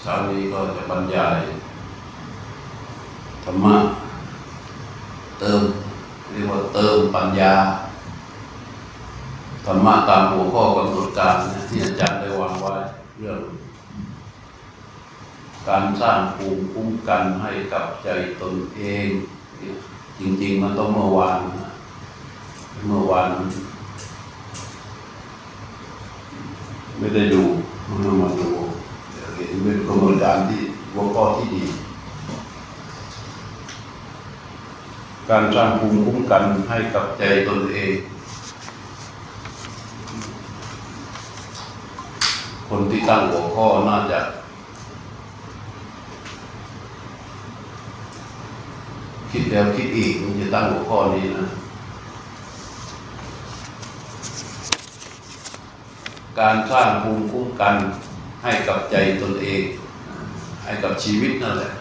เช้านี้ก็จะบรรยายธรรมะเติม เรียกว่าเติมปัญญาธรรมะตามหัวข้อกำหนดการที่อาจารย์ได้วางไว้เรื่อง การสร้างภูมิคุ้มกันให้กับใจตนเอง จริง ๆ มันต้องเมื่อวานเมื่อวานไม่ได้ดูมันมาดู เดี๋ยวเห็นเป็นกำหนการที่หัวข้อที่ดี การสร้างภูมิคุ้มกันให้กับใจตนเอง คนที่ตั้งหัวข้อน่าจะคิดแล้วคิดอีกมันจะตั้งหัวข้อนี้นะ การสร้างภูมิคุ้มกัน ให้กับใจตนเอง ให้กับชีวิตนั่นแหละ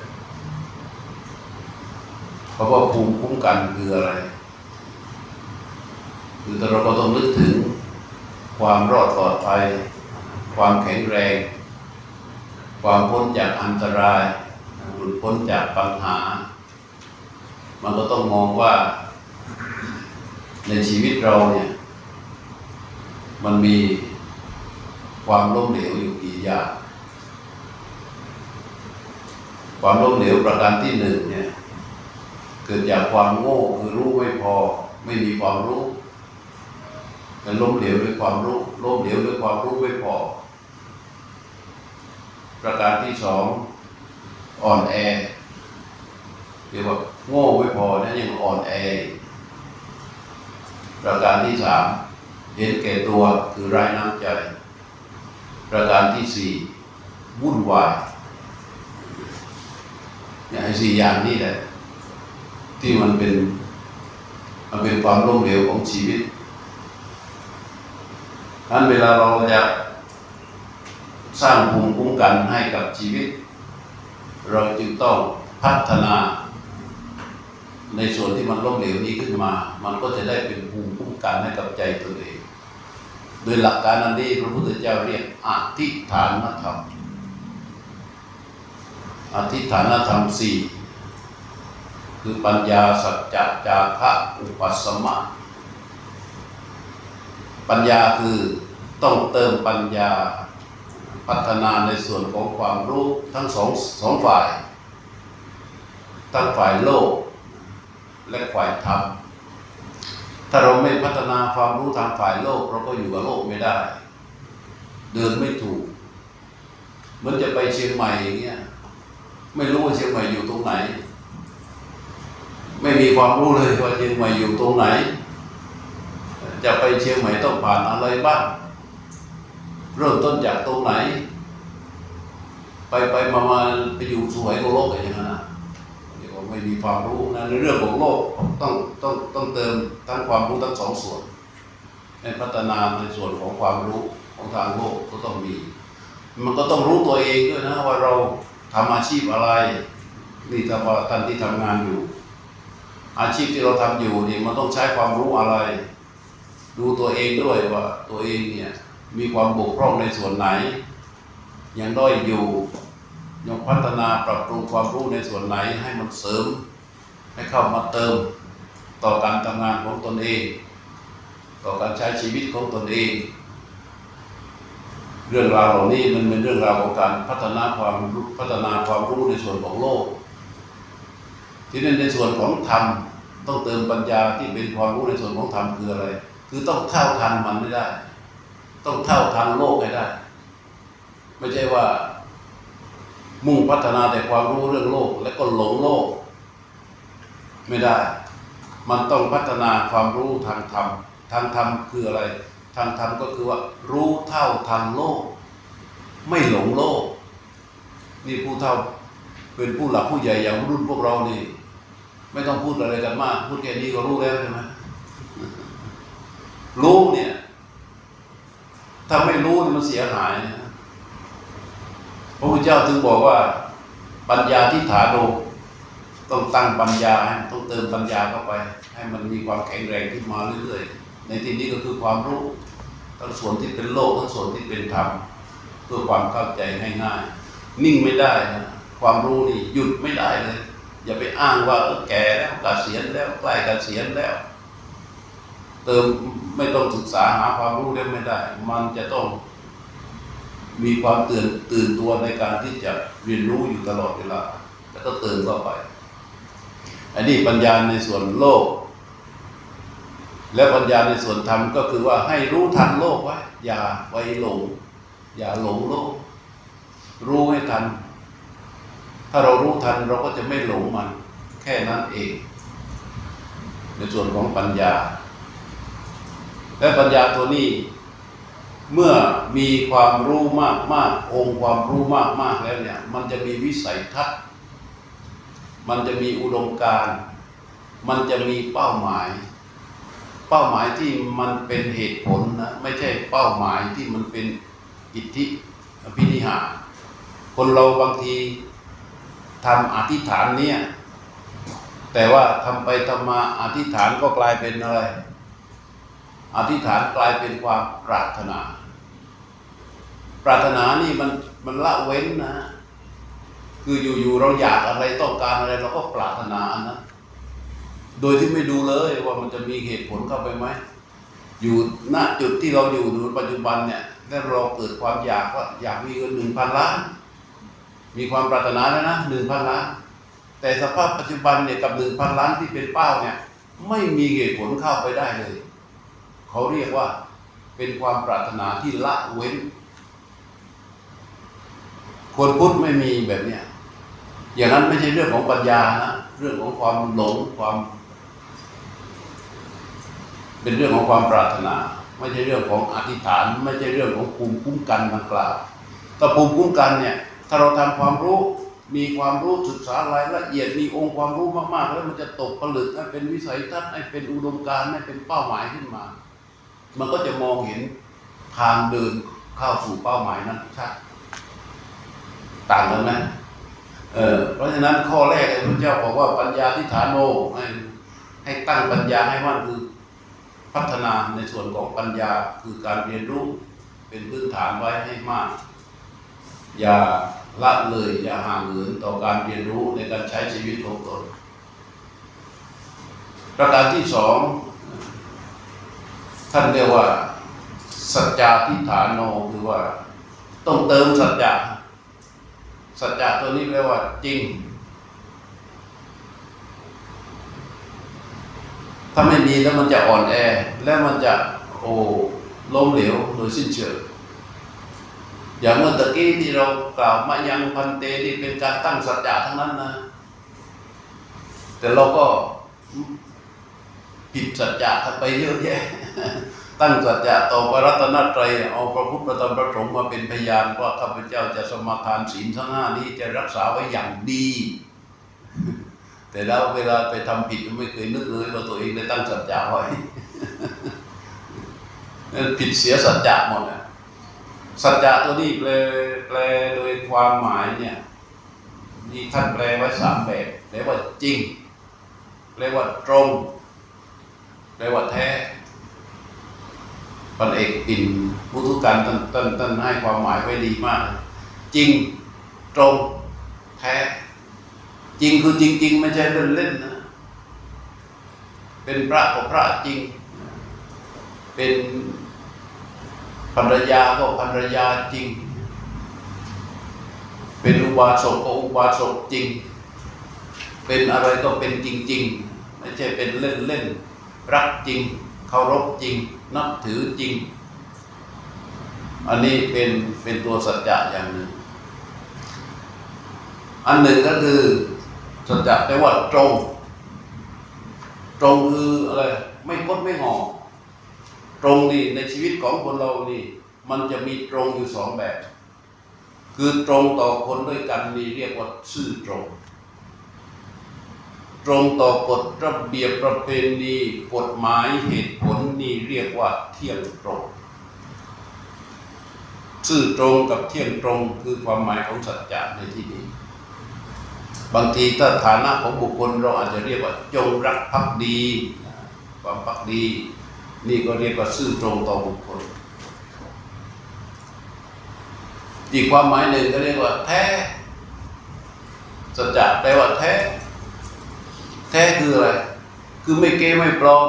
เพราะว่าภูมิคุ้มกันคืออะไร คือเราก็ต้องนึกถึงความรอดปลอดภัย ความแข็งแรง ความพ้นจากอันตรายหลุดพ้นจากปัญหา มันก็ต้องมองว่า ในชีวิตเราเนี่ย มันมี ความล้มเหลวอยู่กี่อย่าง ความล้มเหลวประการที่หนึ่งเนี่ย เกิดจากความโง่คือรู้ไม่พอ ไม่มีความรู้แต่ล้มเหลวด้วยความรู้ล้มเหลวด้วยความรู้ไม่พอ ประการที่สองอ่อนแอเรียกว่าโง่ไม่พอนะยังอ่อนแอ ประการที่สามเห็นแก่ตัวคือไร้น้ำใจ ประการที่สี่วุ่นวายเนี่ยไอ้สี่อย่างนี้แหละ ที่มันเป็น มันเป็นความล้มเหลวของชีวิตนั้นเวลาเราจะสร้างภูมิคุ้มกันให้กับชีวิต เราจึงต้องพัฒนา ในส่วนที่มันล้มเหลวนี้ขึ้นมา มันก็จะได้เป็นภูมิคุ้มกันให้กับใจตัวเอง โดยหลักการอันนี้พระพุทธเจ้าเรียกอธิฐานธรรมอธิฐานธรรมสี่คือปัญญาสัจจะจาคะอุปัสสมะปัญญาคือต้องเติมปัญญาพัฒนาในส่วนของความรู้ทั้งสองสองฝ่าย ทั้งฝ่ายโลกและฝ่ายธรรม ถ้าเราไม่พัฒนาความรู้ทางฝ่ายโลก เราก็อยู่กับโลกไม่ได้ เดินไม่ถูกเหมือนจะไปเชียงใหม่อย่างเงี้ยไม่รู้ว่าเชียงใหม่อยู่ตรงไหน ไม่มีความรู้เลยว่าเชียงใหม่อยู่ตรงไหน จะไปเชียงใหม่ต้องผ่านอะไรบ้างเริ่มต้นจากตรงไหน ไปไปมามาไปอยู่สวยโลกอะไรอย่างนั้นนะ ไม่มีความรู้นะในเรื่องของโลกต้องต้องต้องเติมทั้งความรู้ทั้งสองส่วนให้พัฒนาในส่วนของความรู้ของทางโลกก็ต้องมี มันก็ต้องรู้ตัวเองด้วยนะว่าเราทำอาชีพอะไรนี่ถ้าว่าท่านที่ทำงานอยู่ อาชีพที่เราทำอยู่นี่มันต้องใช้ความรู้อะไร ดูตัวเองด้วยว่าตัวเองเนี่ยมีความบกพร่องในส่วนไหนยังด้อยอยู่ ยังพัฒนาปรับปรุงความรู้ในส่วนไหนให้มันเสริม ให้เข้ามาเติม ต่อการทำงานของตนเอง ต่อการใช้ชีวิตของตนเอง เรื่องราวเหล่านี้มันเป็นเรื่องราวของการพัฒนาความรู้พัฒนาความรู้ในส่วนของโลก ที่นั่นในส่วนของธรรมต้องเติมปัญญาที่เป็นความรู้ในส่วนของธรรมคืออะไร คือต้องเท่าทันมันไม่ได้ ต้องเท่าทันโลกให้ได้ ไม่ใช่ว่า มุ่งพัฒนาแต่ความรู้เรื่องโลก แล้วก็หลงโลก ไม่ได้ มันต้องพัฒนาความรู้ทางธรรม ทางธรรมคืออะไร ทางธรรมก็คือว่า รู้เท่าทันโลก ไม่หลงโลก นี่ผู้เท่าเป็นผู้หลักผู้ใหญ่อย่างรุ่นพวกเรานี่ ไม่ต้องพูดอะไรกันมาก พูดแค่นี้ก็รู้แล้วใช่ไหมรู้เนี่ย ถ้าไม่รู้มันเสียหายนะ พระพุทธเจ้าถึงบอกว่า ปัญญาที่ถาโดต้องตั้งปัญญาให้ต้องเติมปัญญาเข้าไป ให้มันมีความแข็งแรงขึ้นมาเรื่อยๆในที่นี้ก็คือความรู้ทั้งส่วนที่เป็นโลกทั้งส่วนที่เป็นธรรมเพื่อความเข้าใจง่ายๆนิ่งไม่ได้นะความรู้นี่หยุดไม่ได้เลย อย่าไปอ้างว่าแก่แล้วเกษียณแล้วใกล้เกษียณแล้ว เติมไม่ต้องศึกษาหาความรู้ได้ไม่ได้ มันจะต้อง มีความตื่นตื่นตัวในการที่จะเรียนรู้อยู่ตลอดเวลา แล้วก็เติมเข้าไป อันนี้ปัญญาในส่วนโลก และปัญญาในส่วนธรรมก็คือว่าให้รู้ทันโลกไว้อย่าไปหลง อย่าหลงโลก รู้ให้ทัน ถ้าเรารู้ทันเราก็จะไม่หลงมัน แค่นั้นเอง ในส่วนของปัญญา และปัญญาตัวนี้ เมื่อมีความรู้มากมากองค์ความรู้มากมากแล้วเนี่ย มันจะมีวิสัยทัศน์ มันจะมีอุดมการณ์มันจะมีเป้าหมาย เป้าหมายที่มันเป็นเหตุผลนะไม่ใช่เป้าหมายที่มันเป็นอิทธิอภินิหารคนเราบางทีทำอธิษฐานเนี่ย แต่ว่าทำไปทำมาอธิษฐานก็กลายเป็นอะไรอธิษฐานกลายเป็นความปรารถนา ปรารถนานี่มันมันละเว้นนะ คืออยู่ๆเราอยากอะไรต้องการอะไรเราก็ปรารถนานนั้นโดยที่ไม่ดูเลยว่ามันจะมีเหตุผลเข้าไปไหมอยู่ณจุดที่เราอยู่ในปัจจุบันเนี่ยแล้วเราเกิดความอยากว่าอยากมีเงินหนึ่งพันล้าน มีความปรารถนาแล้วนะหนึ่งพันล้าน แต่สภาพปัจจุบันเนี่ยกับหนึ่งพันล้านที่เป็นเป้าเนี่ย ไม่มีเหตุผลเข้าไปได้เลย เขาเรียกว่าเป็นความปรารถนาที่ละเว้น คนพุทธไม่มีแบบเนี้ยอย่างนั้นไม่ใช่เรื่องของปัญญานะเรื่องของความหลงความ เป็นเรื่องของความปรารถนา ไม่ใช่เรื่องของอธิษฐาน ไม่ใช่เรื่องของภูมิคุ้มกันดังกล่าวแต่ภูมิคุ้มกันเนี่ย ถ้าเราทำความรู้มีความรู้ศึกษารายละเอียดมีองค์ความรู้มากๆ แล้วมันจะตกผลึกให้เป็นวิสัยทัศน์ให้เป็นอุดมการณ์ให้เป็นเป้าหมายขึ้นมา มันก็จะมองเห็นทางเดินเข้าสู่เป้าหมายนั้นชัด ต่างกันไหมเออเพราะฉะนั้นข้อแรกพระเจ้าบอกว่าปัญญาที่ฐานโนให้ให้ตั้งปัญญาให้มั่นคือพัฒนาในส่วนของปัญญาคือการเรียนรู้เป็นพื้นฐานไว้ให้มาก อย่าละเลยอย่าห่างเหินต่อการเรียนรู้ในการใช้ชีวิตของตน ประการที่สองท่านเรียกว่าสัจจาทิฏฐานโนคือว่า ต้องเติมสัจจะ สัจจะตัวนี้แปลว่าจริง ถ้าไม่มีแล้วมันจะอ่อนแอ และมันจะโอ้ล้มเหลวโดยสิ้นเชิงอย่างเมื่อตะกี้ที่เรากล่าวมายังพันเตที่เป็นการตั้งสัจจะทั้งนั้นนะ แต่เราก็ผิดสัจจะกันไปเยอะแยะ ตั้งสัจจะต่อพระรัตนตรัยเอาพระพุทธพระธรรมพระสงฆ์มาเป็นพยานว่าข้าพเจ้าจะสมาทานศีลทั้งห้านี้จะรักษาไว้อย่างดี แต่แล้วเวลาไปทำผิดไม่เคยนึกเลยว่าตัวเองได้ตั้งสัจจะไว้ผิดเสียสัจจะหมดนะสัจจะตัวนี้แปลแปลโดยความหมายเนี่ยนี่ท่านแปลไว้สามแบบแปลว่าจริงแปลว่าตรงแปลว่าแท้ พันเอกปิ่นพุทธการท่านท่านท่านให้ความหมายไว้ดีมาก จริงตรงแท้จริงคือจริง ๆ ไม่ใช่เล่นเล่นนะเป็นพระก็พระจริง เป็นภรรยาก็ภรรยาจริง เป็นอุบาสกก็อุบาสกจริง เป็นอะไรก็เป็นจริง ๆ ไม่ใช่เป็นเล่นเล่นรักจริง เคารพจริง นับถือจริง อันนี้เป็นเป็นตัวสัจจะอย่างหนึ่ง อันหนึ่งก็คือสัจจะแปลว่าตรง ตรงคืออะไรไม่คดไม่งอตรงนี่ในชีวิตของคนเรานี่ มันจะมีตรงอยู่สองแบบ คือตรงต่อคนด้วยกันนี่เรียกว่าซื่อตรง ตรงต่อกฎระเบียบประเพณีกฎหมายเหตุผลนี่เรียกว่าเที่ยงตรงซื่อตรงกับเที่ยงตรงคือความหมายของสัจจะในที่นี้ บางทีถ้าฐานะของบุคคลเราอาจจะเรียกว่าจงรักภักดี ความภักดี นี่ก็เรียกว่าซื่อตรงต่อบุคคล อีกความหมายหนึ่งก็เรียกว่าแท้สัจจะแปลว่าแท้ แท้คืออะไร คือไม่เก้ไม่ปลอม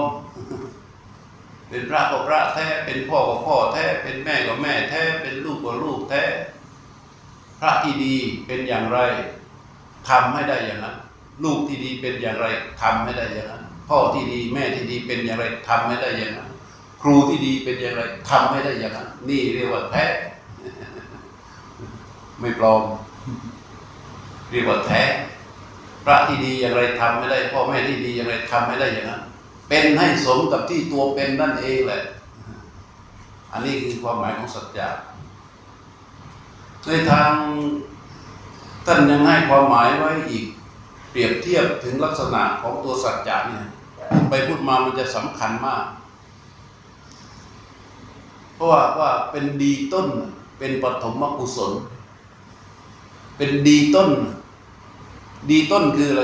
เป็นพระก็พระแท้ เป็นพ่อก็พ่อแท้ เป็นแม่ก็แม่แท้ เป็นลูกก็ลูกแท้ พระที่ดีเป็นอย่างไรทำให้ได้อย่างนั้น ลูกที่ดีเป็นอย่างไรทำให้ได้อย่างนั้น พ่อที่ดีแม่ที่ดีเป็นอย่างไรทำให้ได้อย่างนั้น ครูที่ดีเป็นอย่างไรทำให้ได้อย่างนั้น นี่เรียกว่าแท้ ไม่ปลอม เรียกว่าแท้ พระที่ดีอย่างไรทำไม่ได้ พ่อแม่ที่ดีอย่างไรทำไม่ได้อย่างนั้นเป็นให้สมกับที่ตัวเป็นนั่นเองแหละ อันนี้คือความหมายของสัจจะในทางท่านยังให้ความหมายไว้อีก เปรียบเทียบถึงลักษณะของตัวสัจจะเนี่ยไปพูดมามันจะสำคัญมาก เพราะว่าว่าเป็นดีต้นเป็นปฐมกุศล เป็นดีต้น ดีต้นคืออะไร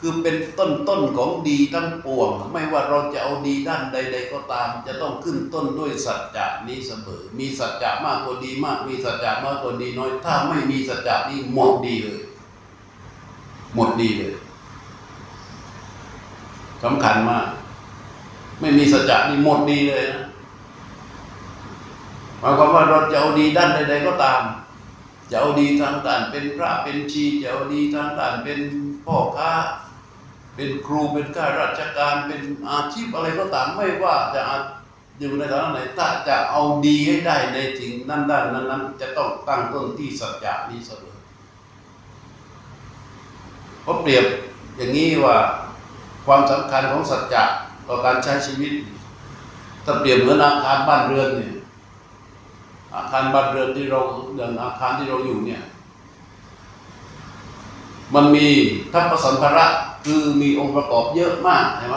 คือเป็นต้นต้นของดีทั้งปวง ไม่ว่าเราจะเอาดีด้านใด ๆ ก็ตาม จะต้องขึ้นต้นด้วยสัจจะนี้เสมอ มีสัจจะมากกว่าดีมาก มีสัจจะน้อยกว่าดีน้อย ถ้าไม่มีสัจจะนี่หมดดีเลย หมดดีเลยสำคัญมาก ไม่มีสัจจะนี่หมดดีเลยนะหมายความว่าเราจะเอาดีด้านใด ๆ ก็ตาม จะเอาดีทางด้านเป็นพระเป็นชีจะเอาดีทางด้านเป็นพ่อค้า เป็นครูเป็นข้าราชการเป็นอาชีพอะไรก็ตามไม่ว่าจะอยู่ในฐานะไหนถ้าจะเอาดีให้ได้ในสิ่งนั้นด้านนั้นจะต้องตั้งต้นที่สัจจะนี้เสมอเพราะเปรียบอย่างนี้ว่าความสำคัญของสัจจะต่อการใช้ชีวิตถ้าเปรียบเหมือนอาคารบ้านเรือนเนี่ย อาคารบ้านเรือนที่เราอย่างอาคารที่เราอยู่เนี่ยมันมีทัพพสัมภาระคือมีองค์ประกอบเยอะมากใช่ไหม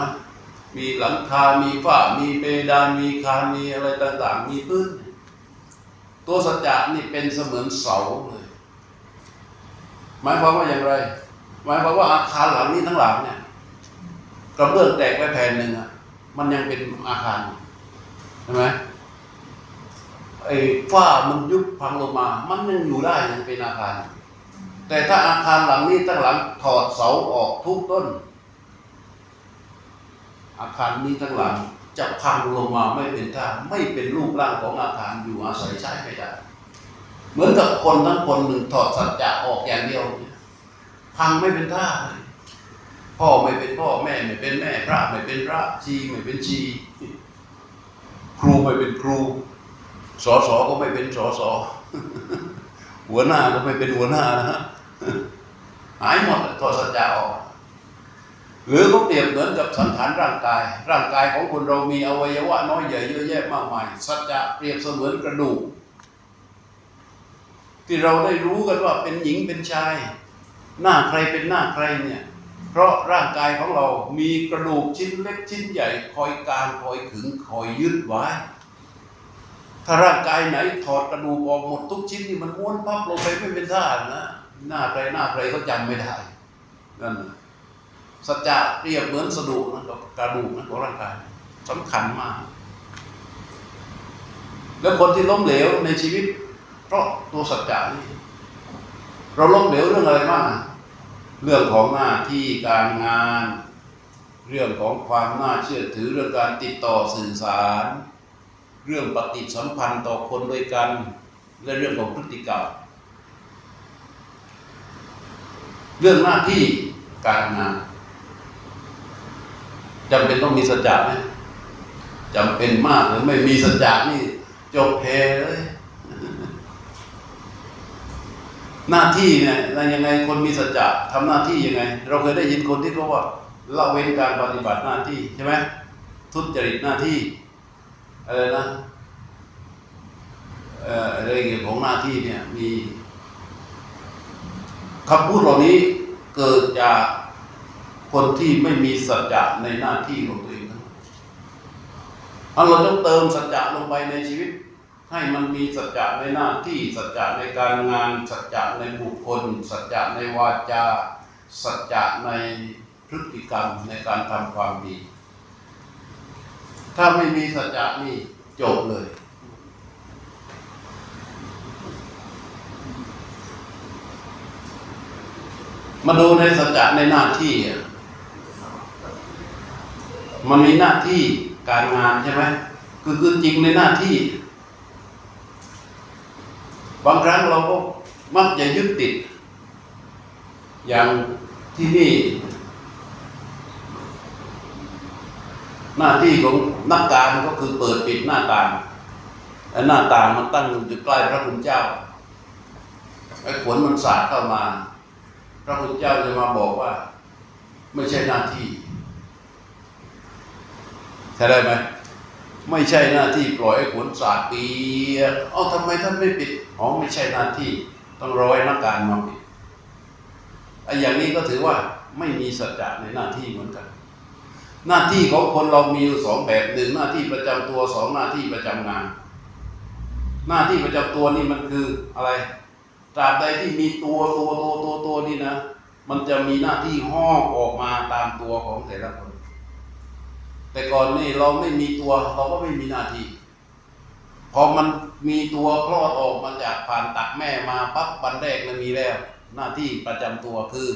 มีหลังคา มีฝ้า มีเพดาน มีคานมีอะไรต่าง ๆ มีพื้น ตัวสัจจะนี่เป็นเสมือนเสาเลยหมายความว่าอย่างไร หมายความว่าอาคารหลังนี้ทั้งหลังเนี่ยกระเบื้องแตกไปแผ่นหนึ่งอะมันยังเป็นอาคารใช่ไหม ไอ้ฝ้ามันยุบพังลงมา มันยังอยู่ได้ยังเป็นอาคาร แต่ถ้าอาคารหลังนี้ตั้งหลังถอดเสาออกทุกต้น อาคารนี้ทั้งหลังจะพังลงมาไม่เป็นท่าไม่เป็นรูปร่างของอาคารอยู่อาศัยใช้ไม่ได้ เหมือนกับคนทั้งคนหนึ่งถอดสัจจะออกอย่างเดียวพังไม่เป็นท่าเลยพ่อไม่เป็นพ่อแม่ไม่เป็นแม่พระไม่เป็นพระชีไม่เป็นชี ครูไม่เป็นครู สอสอก็ไม่เป็นสอสอหัวหน้าก็ไม่เป็นหัวหน้านะหายหมดตัวสัจจะออกหรือก็เปรียบเหมือนกับสังขารร่างกาย ร่างกายของคนเรามีอวัยวะน้อยใหญ่เยอะแยะมากมาย สัจจะเปรียบเสมือนกระดูก ที่เราได้รู้กันว่าเป็นหญิงเป็นชาย หน้าใครเป็นหน้าใครเนี่ย เพราะร่างกายของเรามีกระดูกชิ้นเล็กชิ้นใหญ่ คอยกางคอยขึงคอยยึดไว้ ถ้าร่างกายไหนถอดกระดูกออกหมดทุกชิ้นนี่มันม้วนพับลงไปไม่เป็นท่านะหน้าใครหน้าใครก็จำไม่ได้นั่นสัจจะเปรียบเหมือนสะดุนะกับกระดูกนะของร่างกายสำคัญมาก แล้วคนที่ล้มเหลวในชีวิต เพราะตัวสัจจะนี่เราล้มเหลวเรื่องอะไรบ้างเรื่องของหน้าที่การงาน เรื่องของความน่าเชื่อถือเรื่องการติดต่อสื่อสาร เรื่องปฏิสัมพันธ์ต่อคนด้วยกัน และเรื่องของพฤติกรรม เรื่องหน้าที่การงานจำเป็นต้องมีสัจจะไหมจำเป็นมากเลยไม่มีสัจจะนี่จบเพเลย หน้าที่เนี่ยยังไงคนมีสัจจะทำหน้าที่ยังไง เราเคยได้ยินคนที่เขาว่าละเว้นการปฏิบัติหน้าที่ใช่ไหมทุจริตหน้าที่ อะไรนะเอ่ออะไรเกี่ยวของหน้าที่เนี่ยมีคำพูดเหล่านี้เกิดจากคนที่ไม่มีสัจจะในหน้าที่ของตัวเองทั้งหมดอันเราต้องเติมสัจจะลงไปในชีวิต ให้มันมีสัจจะในหน้าที่ สัจจะในการงาน สัจจะในบุคคล สัจจะในวาจา สัจจะในพฤติกรรมในการทำความดี ถ้าไม่มีสัจจะนี่จบเลย มาดูในสัจจะในหน้าที่มันมีหน้าที่การงานใช่ไหมคือคือจริงในหน้าที่ บางครั้งเราก็มักจะยึดติด อย่างที่นี่ หน้าที่ของนักการก็คือเปิดปิดหน้าต่างไอ้หน้าต่างมันตั้งอยู่ใกล้พระคุณเจ้าไอ้ขนมันสาดเข้ามา พระคุณเจ้าจะมาบอกว่า ไม่ใช่หน้าที่ใช่ได้ไหมไม่ใช่หน้าที่ปล่อยให้ขนสาดปีเอ้าทำไมท่านไม่ปิดอ๋อไม่ใช่หน้าที่ ต้องรอให้นักการมาปิดไอ้อย่างนี้ก็ถือว่าไม่มีสัจจะในหน้าที่เหมือนกัน หน้าที่ของคนเรามีอยู่สองแบบหนึ่งหน้าที่ประจำตัวสองหน้าที่ประจำงาน หน้าที่ประจำตัวนี่มันคืออะไรตราบใดที่มีตัวตัวตัวตัวตัวนี่นะ มันจะมีหน้าที่ห้อกออกมาตามตัวของแต่ละคน แต่ก่อนนี่เราไม่มีตัวเราก็ไม่มีหน้าที่พอมันมีตัวคลอดออกมาจากผ่านตักแม่มาปั๊บวันแรกมันมีแล้ว หน้าที่ประจำตัวคือ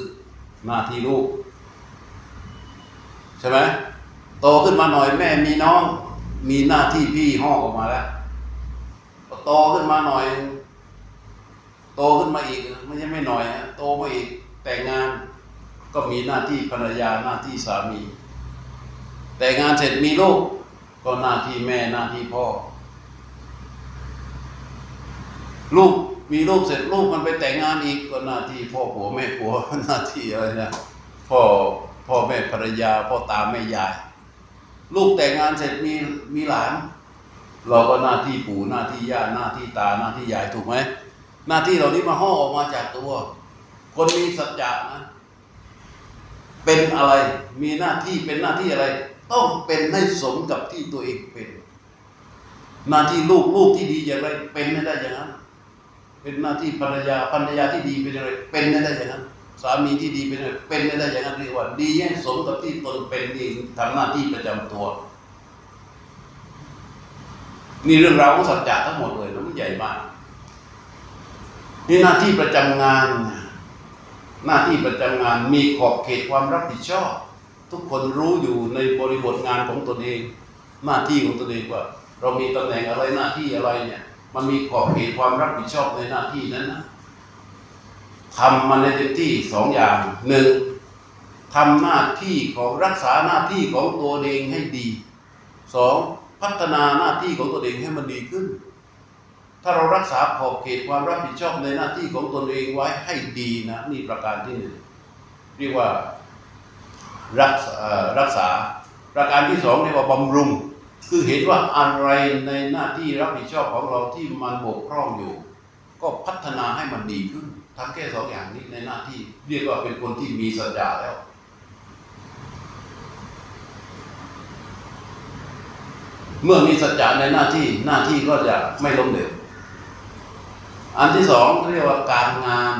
หน้าที่ลูก ใช่ไหมโตขึ้นมาหน่อยแม่มีน้อง มีหน้าที่พี่ห้อกออกมาแล้วโตขึ้นมาหน่อย โตขึ้นมาอีกไม่ใช่ไม่หน่อยนะโตมาอีกแต่งงานก็มีหน้าที่ภรรยาหน้าที่สามี แต่งงานเสร็จมีลูก ก็หน้าที่แม่หน้าที่พ่อ ลูกมีลูกเสร็จลูกมันไปแต่งงานอีกก็หน้าที่พ่อผัวแม่ผัวหน้าที่อะไรนะพ่อ พ่อแม่ภรรยาพ่อตาแม่ยาย ลูกแต่งงานเสร็จมีมีหลาน เราก็หน้าที่ปู่หน้าที่ย่าหน้าที่ตาหน้าที่ยายถูกไหมหน้าที่เหล่านี้มาห่อออกมาจากตัว คนมีสัจจะนะ เป็นอะไรมีหน้าที่เป็นหน้าที่อะไร ต้องเป็นให้สมกับที่ตัวเองเป็น หน้าที่ลูกลูกที่ดีอย่างไร เป็นให้ได้อย่างนั้นเป็นหน้าที่ภรรยาภรรยาที่ดีเป็นอะไรเป็นให้ได้อย่างนั้น สามีที่ดีเป็นอะไรเป็นให้ได้อย่างนั้นเรียกว่าดีให้สมกับที่ตนเป็นนี่ทำหน้าที่ประจำตัวนี่เรื่องราวของสัจจะทั้งหมดเลยนะมันใหญ่มากนี่หน้าที่ประจำงาน หน้าที่ประจำงานมีขอบเขตความรับผิดชอบ ทุกคนรู้อยู่ในบริบทงานของตนเอง หน้าที่ของตนเองว่า เรามีตำแหน่งอะไรหน้าที่อะไรเนี่ย มันมีขอบเขตความรับผิดชอบในหน้าที่นั้นนะ ทำมันในเต็มที่สองอย่างหนึ่งทำหน้าที่ของรักษาหน้าที่ของตัวเองให้ดีสองพัฒนาหน้าที่ของตัวเองให้มันดีขึ้น ถ้าเรารักษาขอบเขตความรับผิดชอบในหน้าที่ของตนเองไว้ให้ดีนะนี่ประการที่หนึ่งเรียกว่ารักษารักษา ประการที่สองเรียกว่าบำรุง คือเห็นว่าอะไรในหน้าที่รับผิดชอบของเราที่มันบกพร่องอยู่ ก็พัฒนาให้มันดีขึ้น ทำแค่สองอย่างนี้ในหน้าที่ เรียกว่าเป็นคนที่มีสัจจะแล้ว เมื่อมีสัจจะในหน้าที่หน้าที่ก็จะไม่ล้มเหลวอันที่สองเรียกว่าการงาน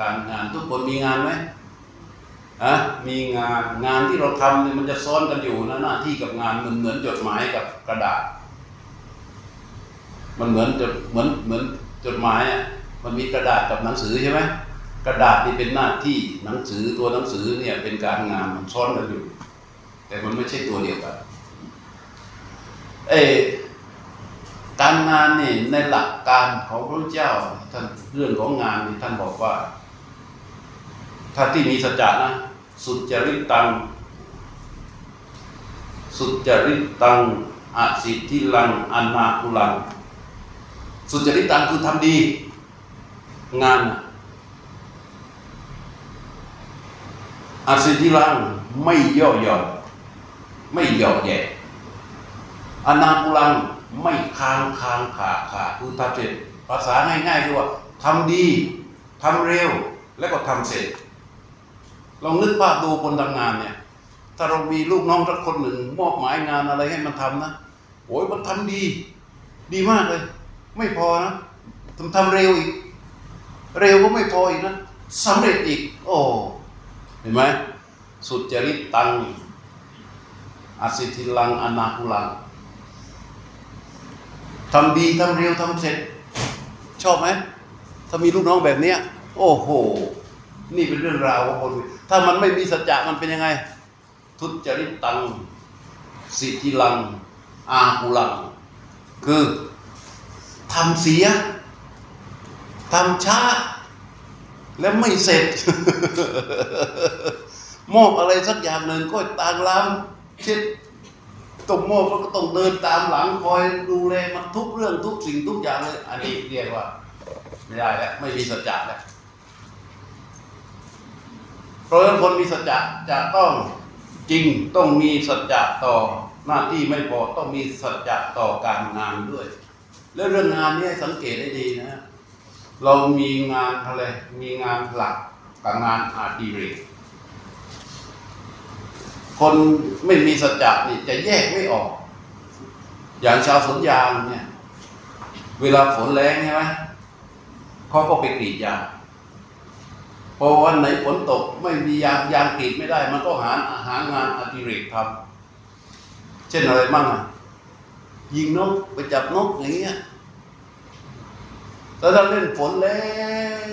การงานทุกคนมีงานไหมอะมีงานงานที่เราทำเนี่ยมันจะซ้อนกันอยู่นะหน้าที่กับงานมันเหมือนจดหมายกับกระดาษ มันเหมือนจดเหมือนเหมือนจดหมายอะ มันมีกระดาษกับหนังสือใช่ไหมกระดาษนี่เป็นหน้าที่หนังสือตัวหนังสือเนี่ยเป็นการงานมันซ้อนกันอยู่ แต่มันไม่ใช่ตัวเดียวกันเอการงานนี่ในหลักการของพระเจ้าท่านเรื่องของงานนี่ท่านบอกว่า ถ้าที่มีสัจจะนะสุจริตตัง สุจริตตังอสิทธิลังอนาคุลัง สุจริตตังคือทำดี งานน่ะอสิทิลังไม่ย่อหย่อนไม่หยอแย่อนาคุลังไม่ค้างค้างขาขาคือทำเสร็จภาษาง่ายๆคือว่าทำดีทำเร็วแล้วก็ทำเสร็จลองนึกภาพดูคนทำงานเนี่ย ถ้าเรามีลูกน้องสักคนหนึ่งมอบหมายงานอะไรให้มันทำนะโอ้ยมันทำดี ดีมากเลย ไม่พอนะทำทำเร็วอีก เร็วก็ไม่พออีกนะสำเร็จอีก โอ้เห็นไหมสุจริตตังอสิทิลังอนาคุลังทำดีทำเร็วทำเสร็จ ชอบไหมถ้ามีลูกน้องแบบเนี้ย โอ้โห นี่เป็นเรื่องราวของคนถ้ามันไม่มีสัจจะมันเป็นยังไง ทุจริตตังสิทธิลัง อากุลัง คือทำเสีย ทำช้า แล้วไม่เสร็จ มอบอะไรสักอย่างหนึ่งก็ต่ามล้างเช็ดตกมอบก็ต้องเดินตามหลังคอยดูแลมันทุกเรื่องทุกสิ่งทุกอย่างเลยอันนี้เรียกว่า ไม่ได้แล้วไม่มีสัจจะแล้วเพราะฉะนั้นคนมีสัจจะจะต้องจริงต้องมีสัจจะต่อหน้าที่ไม่พอต้องมีสัจจะต่อการงานด้วย แล้วเรื่องงานนี้สังเกตได้ดีนะ เรามีงานอะไร มีงานหลักกับงานอาดิเรกคนไม่มีสัจจะนี่จะแยกไม่ออก อย่างชาวสวนยางเนี่ย เวลาฝนแรงใช่ไหมเขาก็ไปกรีดยางพอวันไหนฝนตกไม่มียางยางกรีดไม่ได้ มันก็หาหางานอดิเรกทำเช่นอะไรบ้างอะยิงนกไปจับนกอย่างเงี้ย แล้วถ้าเล่นฝนแร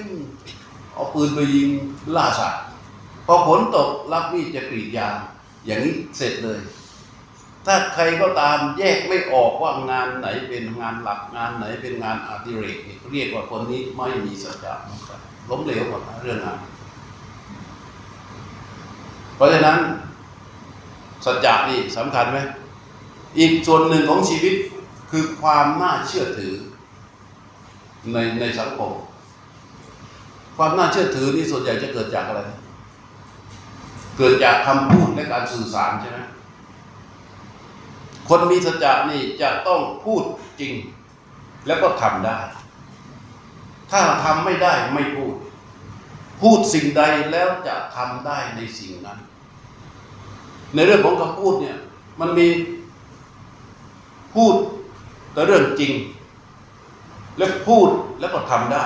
งเอาปืนไปยิงล่าสัตว์พอฝนตกรับมีดจะกรีดยาง อย่างนี้เสร็จเลย ถ้าใครก็ตามแยกไม่ออกว่างานไหนเป็นงานหลักงานไหนเป็นงานอดิเรกนี่เรียกว่าคนนี้ไม่มีสัจจะล้มเหลวหมดเรื่องงานเพราะฉะนั้นสัจจะนี่สำคัญไหมอีกส่วนหนึ่งของชีวิตคือความน่าเชื่อถือ ในในสังคม ความน่าเชื่อถือนี่ส่วนใหญ่จะเกิดจากอะไร เกิดจากคำพูดและการสื่อสารใช่ไหมคนมีสัจจะนี่จะต้องพูดจริง แล้วก็ทำได้ ถ้าทำไม่ได้ไม่พูด พูดสิ่งใดแล้วจะทำได้ในสิ่งนั้น ในเรื่องของคำพูดเนี่ย มันมีพูดแต่เรื่องจริง แล้วพูดแล้วก็ทำได้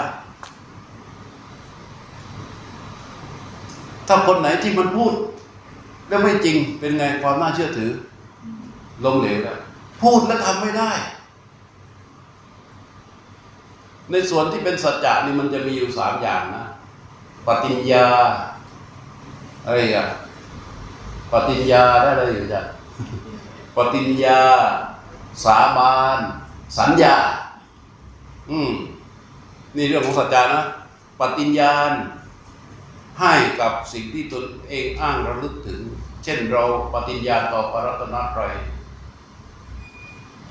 ถ้าคนไหนที่มันพูด แล้วไม่จริงเป็นไงความน่าเชื่อถือล้มเหลวแล้วพูดแล้วทำไม่ได้ ในส่วนที่เป็นสัจจะนี่มันจะมีอยู่สามอย่างนะ ปฏิญญาอะไรอะปฏิญญาได้อะไรอยู่จ้ะปฏิญญา สาบาน สัญญา อืม นี่เรื่องของสัจจานะปฏิญญาณ ให้กับสิ่งที่ตนเองอ้างระลึกถึง เช่นเราปฏิญญาต่อพระรัตนตรัย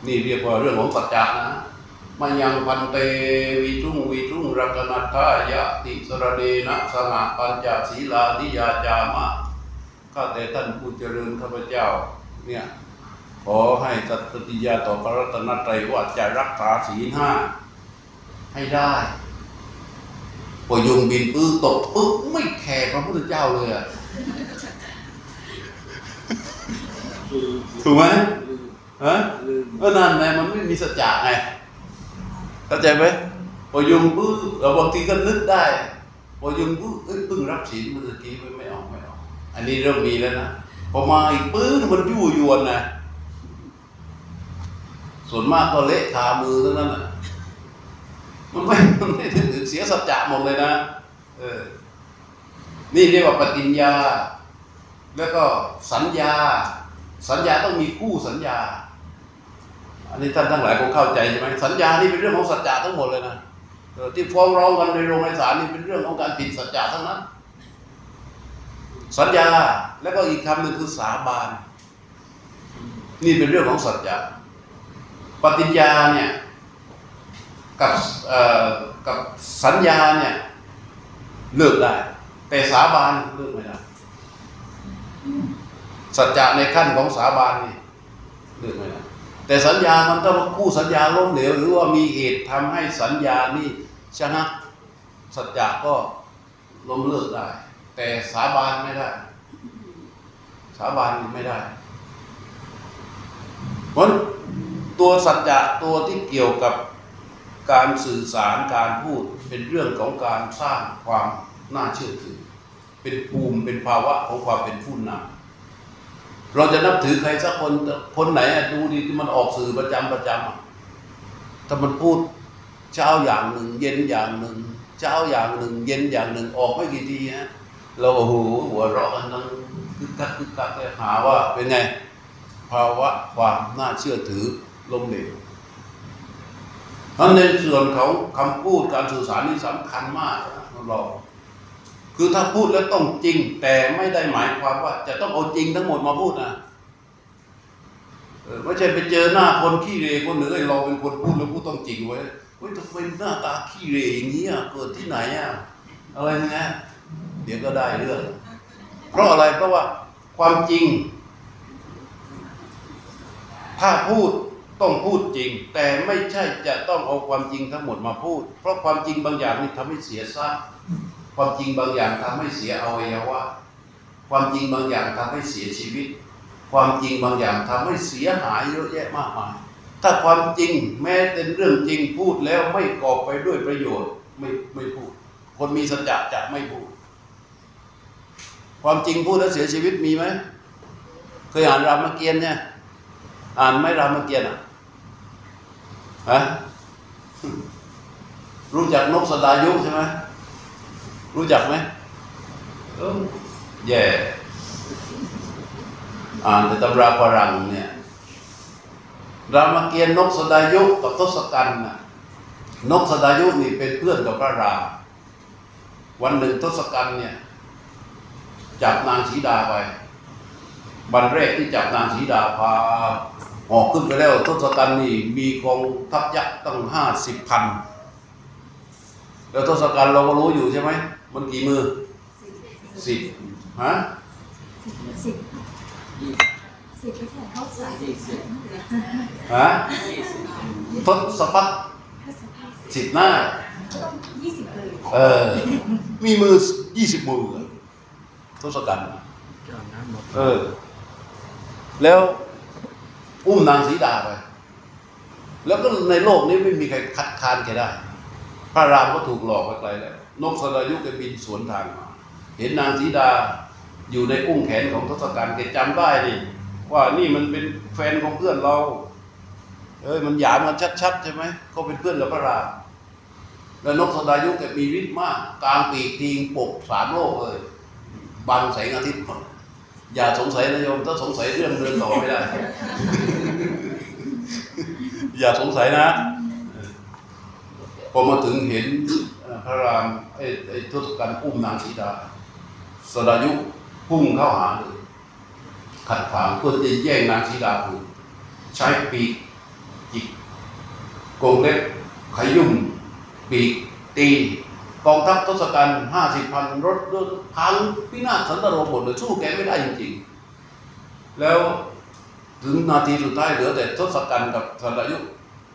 นี่เรียกว่าเรื่องของสัจจะนะมายังพันเตวิทุงวิทุงรักนัตถายะติสระเดนะสหปัญจศีลานิยาจามะข้าแต่ท่านผู้เจริญข้าพเจ้า เนี่ยขอให้สัตย์ปฏิญาต่อพระรัตนตรัยว่าจะรักษาศีลห้า ให้ได้พอยุงบินปื้อตกปึ๊บไม่แคร์พระพุทธเจ้าเลยอะถูกไหมฮะเออนั่นไงมันไม่มีสัจจะไงเข้าใจไหมพอยุงปื้อเราบางทีก็นึกได้พอยุงปื้อเอ้ยเพิ่งรับศีลเมื่อกี้ไม่ออกไม่ออกอันนี้เริ่มมีแล้วนะพอมาอีกปื้อมันยั่วยวนนะส่วนมากก็เละคามือเท่านั้นน่ะ มันไม่มันไม่ถึงเสียสัจจะหมดเลยนะ เออ นี่เรียกว่าปฏิญญา แล้วก็สัญญา สัญญาต้องมีคู่สัญญา อันนี้ท่านทั้งหลายคงเข้าใจใช่ไหมสัญญานี่เป็นเรื่องของสัจจะทั้งหมดเลยนะออที่ฟ้องร้องกันในโรงในศาลนี่เป็นเรื่องของการผิดสัจจะทั้งนั้น สัญญาแล้วก็อีกคำหนึ่งคือสาบาน นี่เป็นเรื่องของสัจจะปฏิญญาเนี่ย กับกับสัญญาเนี่ยเลิกได้ แต่สาบานเลิกไม่ได้สัจจะในขั้นของสาบานนี่เลิกไม่ได้แต่สัญญามันต้องคู่สัญญาล้มเหลวหรือว่ามีเหตุทำให้สัญญานี่ชนะสัจจะก็ล้มเลิกได้ แต่สาบานไม่ได้ สาบานไม่ได้เพราะตัวสัจจะตัวที่เกี่ยวกับ การสื่อสารการพูดเป็นเรื่องของการสร้างความน่าเชื่อถือ เป็นภูมิเป็นภาวะของความเป็นผู้นำเราจะนับถือใครสักคนคนไหนดูดีที่มันออกสื่อประจำประจำถ้ามันพูดเช้าอย่างหนึ่ง เย็นอย่างหนึ่ง เช้าอย่างหนึ่ง เย็นอย่างหนึ่งออกไม่กี่ทีฮะเราโอ้โหหัวเราะกันทั้งคึกคักคึกคักเลยหาว่าเป็นไงภาวะความน่าเชื่อถือล้มเหลว เพราะในส่วนของคำพูดการสื่อสารนี่สำคัญมากนะเราคือถ้าพูดแล้วต้องจริง แต่ไม่ได้หมายความว่า จะต้องเอาจริงทั้งหมดมาพูดนะไม่ใช่ไปเจอหน้าคนขี้เหร่คนหนึ่งไอ้เราเป็นคนพูดแล้วพูดต้องจริงไว้เฮ้ยทำไมหน้าตาขี้เหร่อย่างนี้อะเกิดที่ไหนอะอะไรเงี้ยเดี๋ยวก็ได้เรื่อง เพราะอะไรเพราะว่าความจริง ถ้าพูด ต้องพูดจริง แต่ไม่ใช่จะต้องเอาความจริงทั้งหมดมาพูด เพราะความจริงบางอย่างนี่ทำให้เสียทรัพย์ความจริงบางอย่างทำให้เสียอวัยวะความจริงบางอย่างทำให้เสียชีวิต ความจริงบางอย่างทำให้เสียหายเยอะแยะมากมาย ถ้าความจริงแม้เป็นเรื่องจริงพูดแล้วไม่กอบไปด้วยประโยชน์ไม่ไม่พูด คนมีสัจจะจะไม่พูด ความจริงพูดแล้วเสียชีวิตมีไหมเคยอ่านรามเกียรติ์เนี่ย อ่านไม่รามเกียรติ์อะ ฮะรู้จักนกสดายุใช่ไหมรู้จักไหมเออแย่อ่านในตำราฝรั่งเนี่ยรามเกียรติ์นกสดายุกับทศกัณฐ์น่ะนกสดายุนี่เป็นเพื่อนกับพระรามวันหนึ่งทศกัณฐ์เนี่ย จับนางสีดาไป วันแรกที่จับนางสีดาพา ออกขึ้นไปแล้วทศกัณฐ์นี่มีกองทัพยักษ์ตั้งห้าสิบพันแล้วทศกัณฐ์เราก็รู้อยู่ใช่ไหมมันกี่มือสิบฮะสิบสิบไม่ใช่เขาใส่สิบฮะทศพัฒน์สิบหน้าต้องยี่สิบเลยเออมีมือยี่สิบมือทศกัณฐ์เออ แล้ว อุ้มนางสีดาไป แล้วก็ในโลกนี้ไม่มีใครคัดค้านแกได้ พระรามก็ถูกหลอกไปไกลแล้ว นกสรายุแกบินสวนทางมา เห็นนางสีดาอยู่ในอุ้งแขนของทศกัณฐ์แกจำได้นี่ว่านี่มันเป็นแฟนของเพื่อนเรา เอ้ยมันหยามันชัดๆใช่ไหมเขาเป็นเพื่อนกับพระรามแล้วนกสดายุแกมีฤทธิ์มาก กลางปีกทิงปกสามโลกเลยบังแสงอาทิตย์หมด อย่าสงสัยนะโยมถ้าสงสัยเรื่องเดินต่อไม่ได้ อย่าสงสัยนะพอมาถึงเห็นพระรามไอ้ไอ้ทศกัณฐ์อุ้มนางสีดาสดายุพุ่งเข้าหาเลยขัดขวางเพื่อจะแย่งนางสีดาคืนใช้ปีกจิกกงเล็บขยุ่มปีกตี กองทัพทศกัณฐ์ห้าสิบพันรถพังพินาศสันตโรหมดเลยสู้แกไม่ได้จริงๆ แล้วถึงนาทีสุดท้ายเหลือแต่ทศกัณฐ์กับสดายุ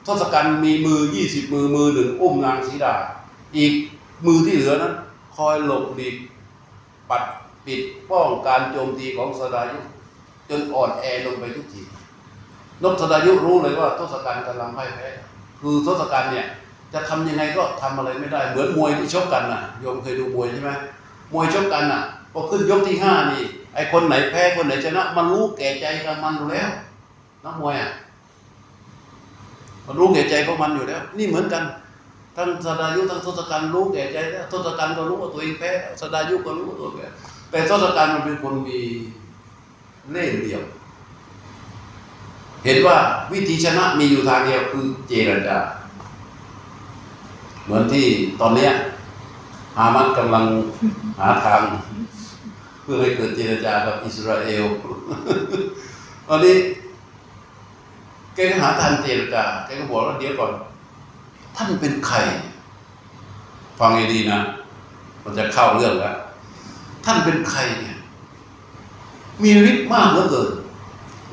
ทศกัณฐ์มีมือยี่สิบมือมือหนึ่งอุ้มนางสีดา อีกมือที่เหลือนั้น คอยหลบหลีกปัดปิดป้องการโจมตีของสดายุ จนอ่อนแอลงไปทุกทีนกสดายุรู้เลยว่าทศกัณฐ์กำลังพ่ายแพ้คือทศกัณฐ์เนี่ย จะทำยังไงก็ทำอะไรไม่ได้ เหมือนมวยที่ชกกันน่ะโยมเคยดูมวยใช่ไหมมวยชกกันน่ะพอขึ้นยกที่ห้านี่ไอคนไหนแพ้คนไหนชนะมันรู้แก่ใจกับมันอยู่แล้วนักมวยอะมันรู้แก่ใจของมันอยู่แล้ว นี่เหมือนกันทั้งสดายุทั้งทศกัณฐ์รู้แก่ใจแล้วทศกัณฐ์ก็รู้ว่าตัวเองแพ้สดายุก็รู้ว่าตัวเองแพ้แต่ทศกัณฐ์มันเป็นคนมีเล่ห์เหลี่ยมเห็นว่าวิธีชนะมีอยู่ทางเดียวคือเจรจา เหมือนที่ตอนเนี้ยฮามัสกำลังหาทางเพื่อให้เกิดเจรจากับอิสราเอลตอนนี้แกก็หาทางเจรจาแกก็บอกว่าเดี๋ยวก่อน ท่านเป็นใคร ฟังให้ดีนะ มันจะเข้าเรื่องแล้ว ท่านเป็นใครเนี่ย มีฤทธิ์มากเหลือเกิน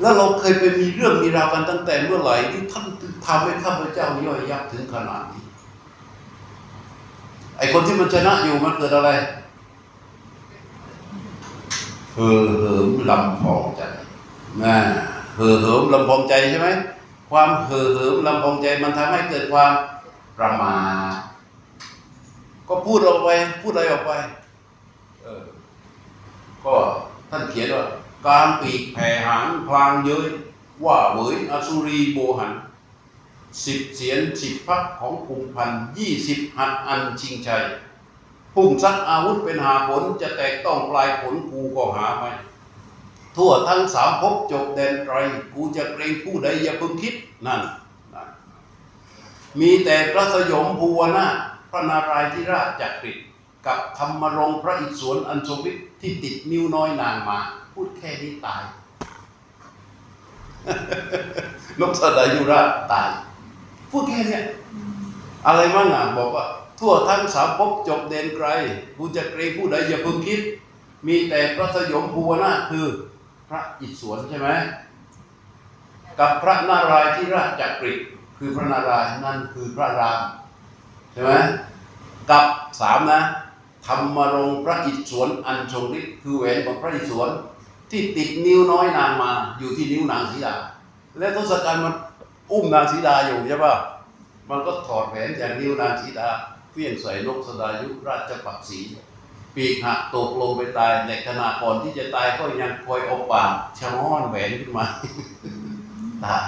แล้วเราเคยไปมีเรื่องมีราวกันตั้งแต่เมื่อไหร่ที่ท่านทำให้ข้าพเจ้าย่อยยับถึงขนาดนี้ ไอคนที่มันชนะอยู่มันเกิดอะไรเห่อเหิมลำพองใจนะเห่อเหิมลำพองใจใช่ไหมความเห่อเหิมลำพองใจมันทำให้เกิดความประมาทก็พูดออกไป พูดอะไรออกไป เออ ก็ท่านเขียนว่า การปีกแผ่หางพลางเย้ยว่าเหวยอสุรีโบหัน สิบเสียนสิบพักของกลุ่มพันยี่สิบหัดอันชิงชัยปุ่งซักอาวุธเป็นหาผลจะแตกต้องปลายผลกูก็หาไม่ทั่วทั้งสามภพจบแดนไตรกูจะเกรงผู้ใดอย่าเพิ่งคิดนั่นนนมีแต่พระสยมภูวนาพระนารายณ์ที่ราชจักริดกับธรรมรงพระอิศวรอันทรงฤทธิ์ที่ติดนิ้วน้อยนางมา พูดแค่นี้ตายนกสดายุราชตาย พูดแค่เนี้ยอะไรมั่งอะบอกว่า ทั่วทั้งสามภพจบเดนไกลกูจะเกรงผู้ใดอย่าเพิ่งคิด มีแต่พระสยมภูวนาคือพระอิศวรใช่ไหมกับพระนารายที่ราชจักริคือพระนารายนั่นคือพระรามใช่ไหมกับสามนะธรรมรงพระอิศวรอันทรงฤทธิ์คือแหวนของพระอิศวรที่ติดนิ้วน้อยนางมา อยู่ที่นิ้วนางสีดาและทศกัณฐ์มัน อุ้มนางสีดาอยู่ใช่ปะมันก็ถอดแหวนจากนิ้วนางสีดาเฟี้ยงใส่นกสดายุราชปักษีปีกหักตกลงไปตายในขณะก่อนที่จะตายก็ยังคอยเอาปากชะม้อนแหวนขึ้นมาตาย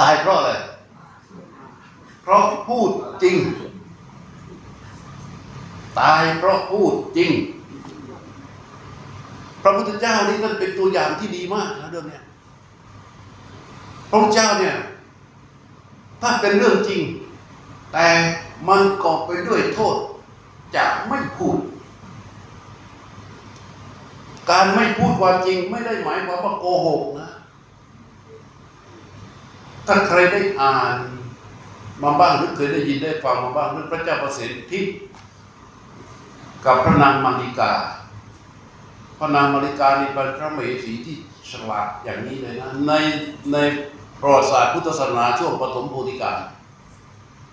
ตายเพราะอะไรเพราะพูดจริง ตายเพราะพูดจริง พระพุทธเจ้านี่ท่านเป็นตัวอย่างที่ดีมากนะเรื่องเนี้ย พระเจ้าเนี่ย ถ้าเป็นเรื่องจริง แต่มันก่อไปด้วยโทษจะไม่พูด การไม่พูดความจริงไม่ได้หมายความว่าโกหกนะ ถ้าใครได้อ่านมาบ้างหรือเคยได้ยินได้ฟังมาบ้างเรื่องพระเจ้าประสิทธิ์กับพระนางมาริกา พระนางมาริกานี่เป็นพระเหสีที่ฉลาดอย่างนี้เลยนะในใน ประวัติศาสตร์พุทธศาสนาช่วงปฐมโพธิกาล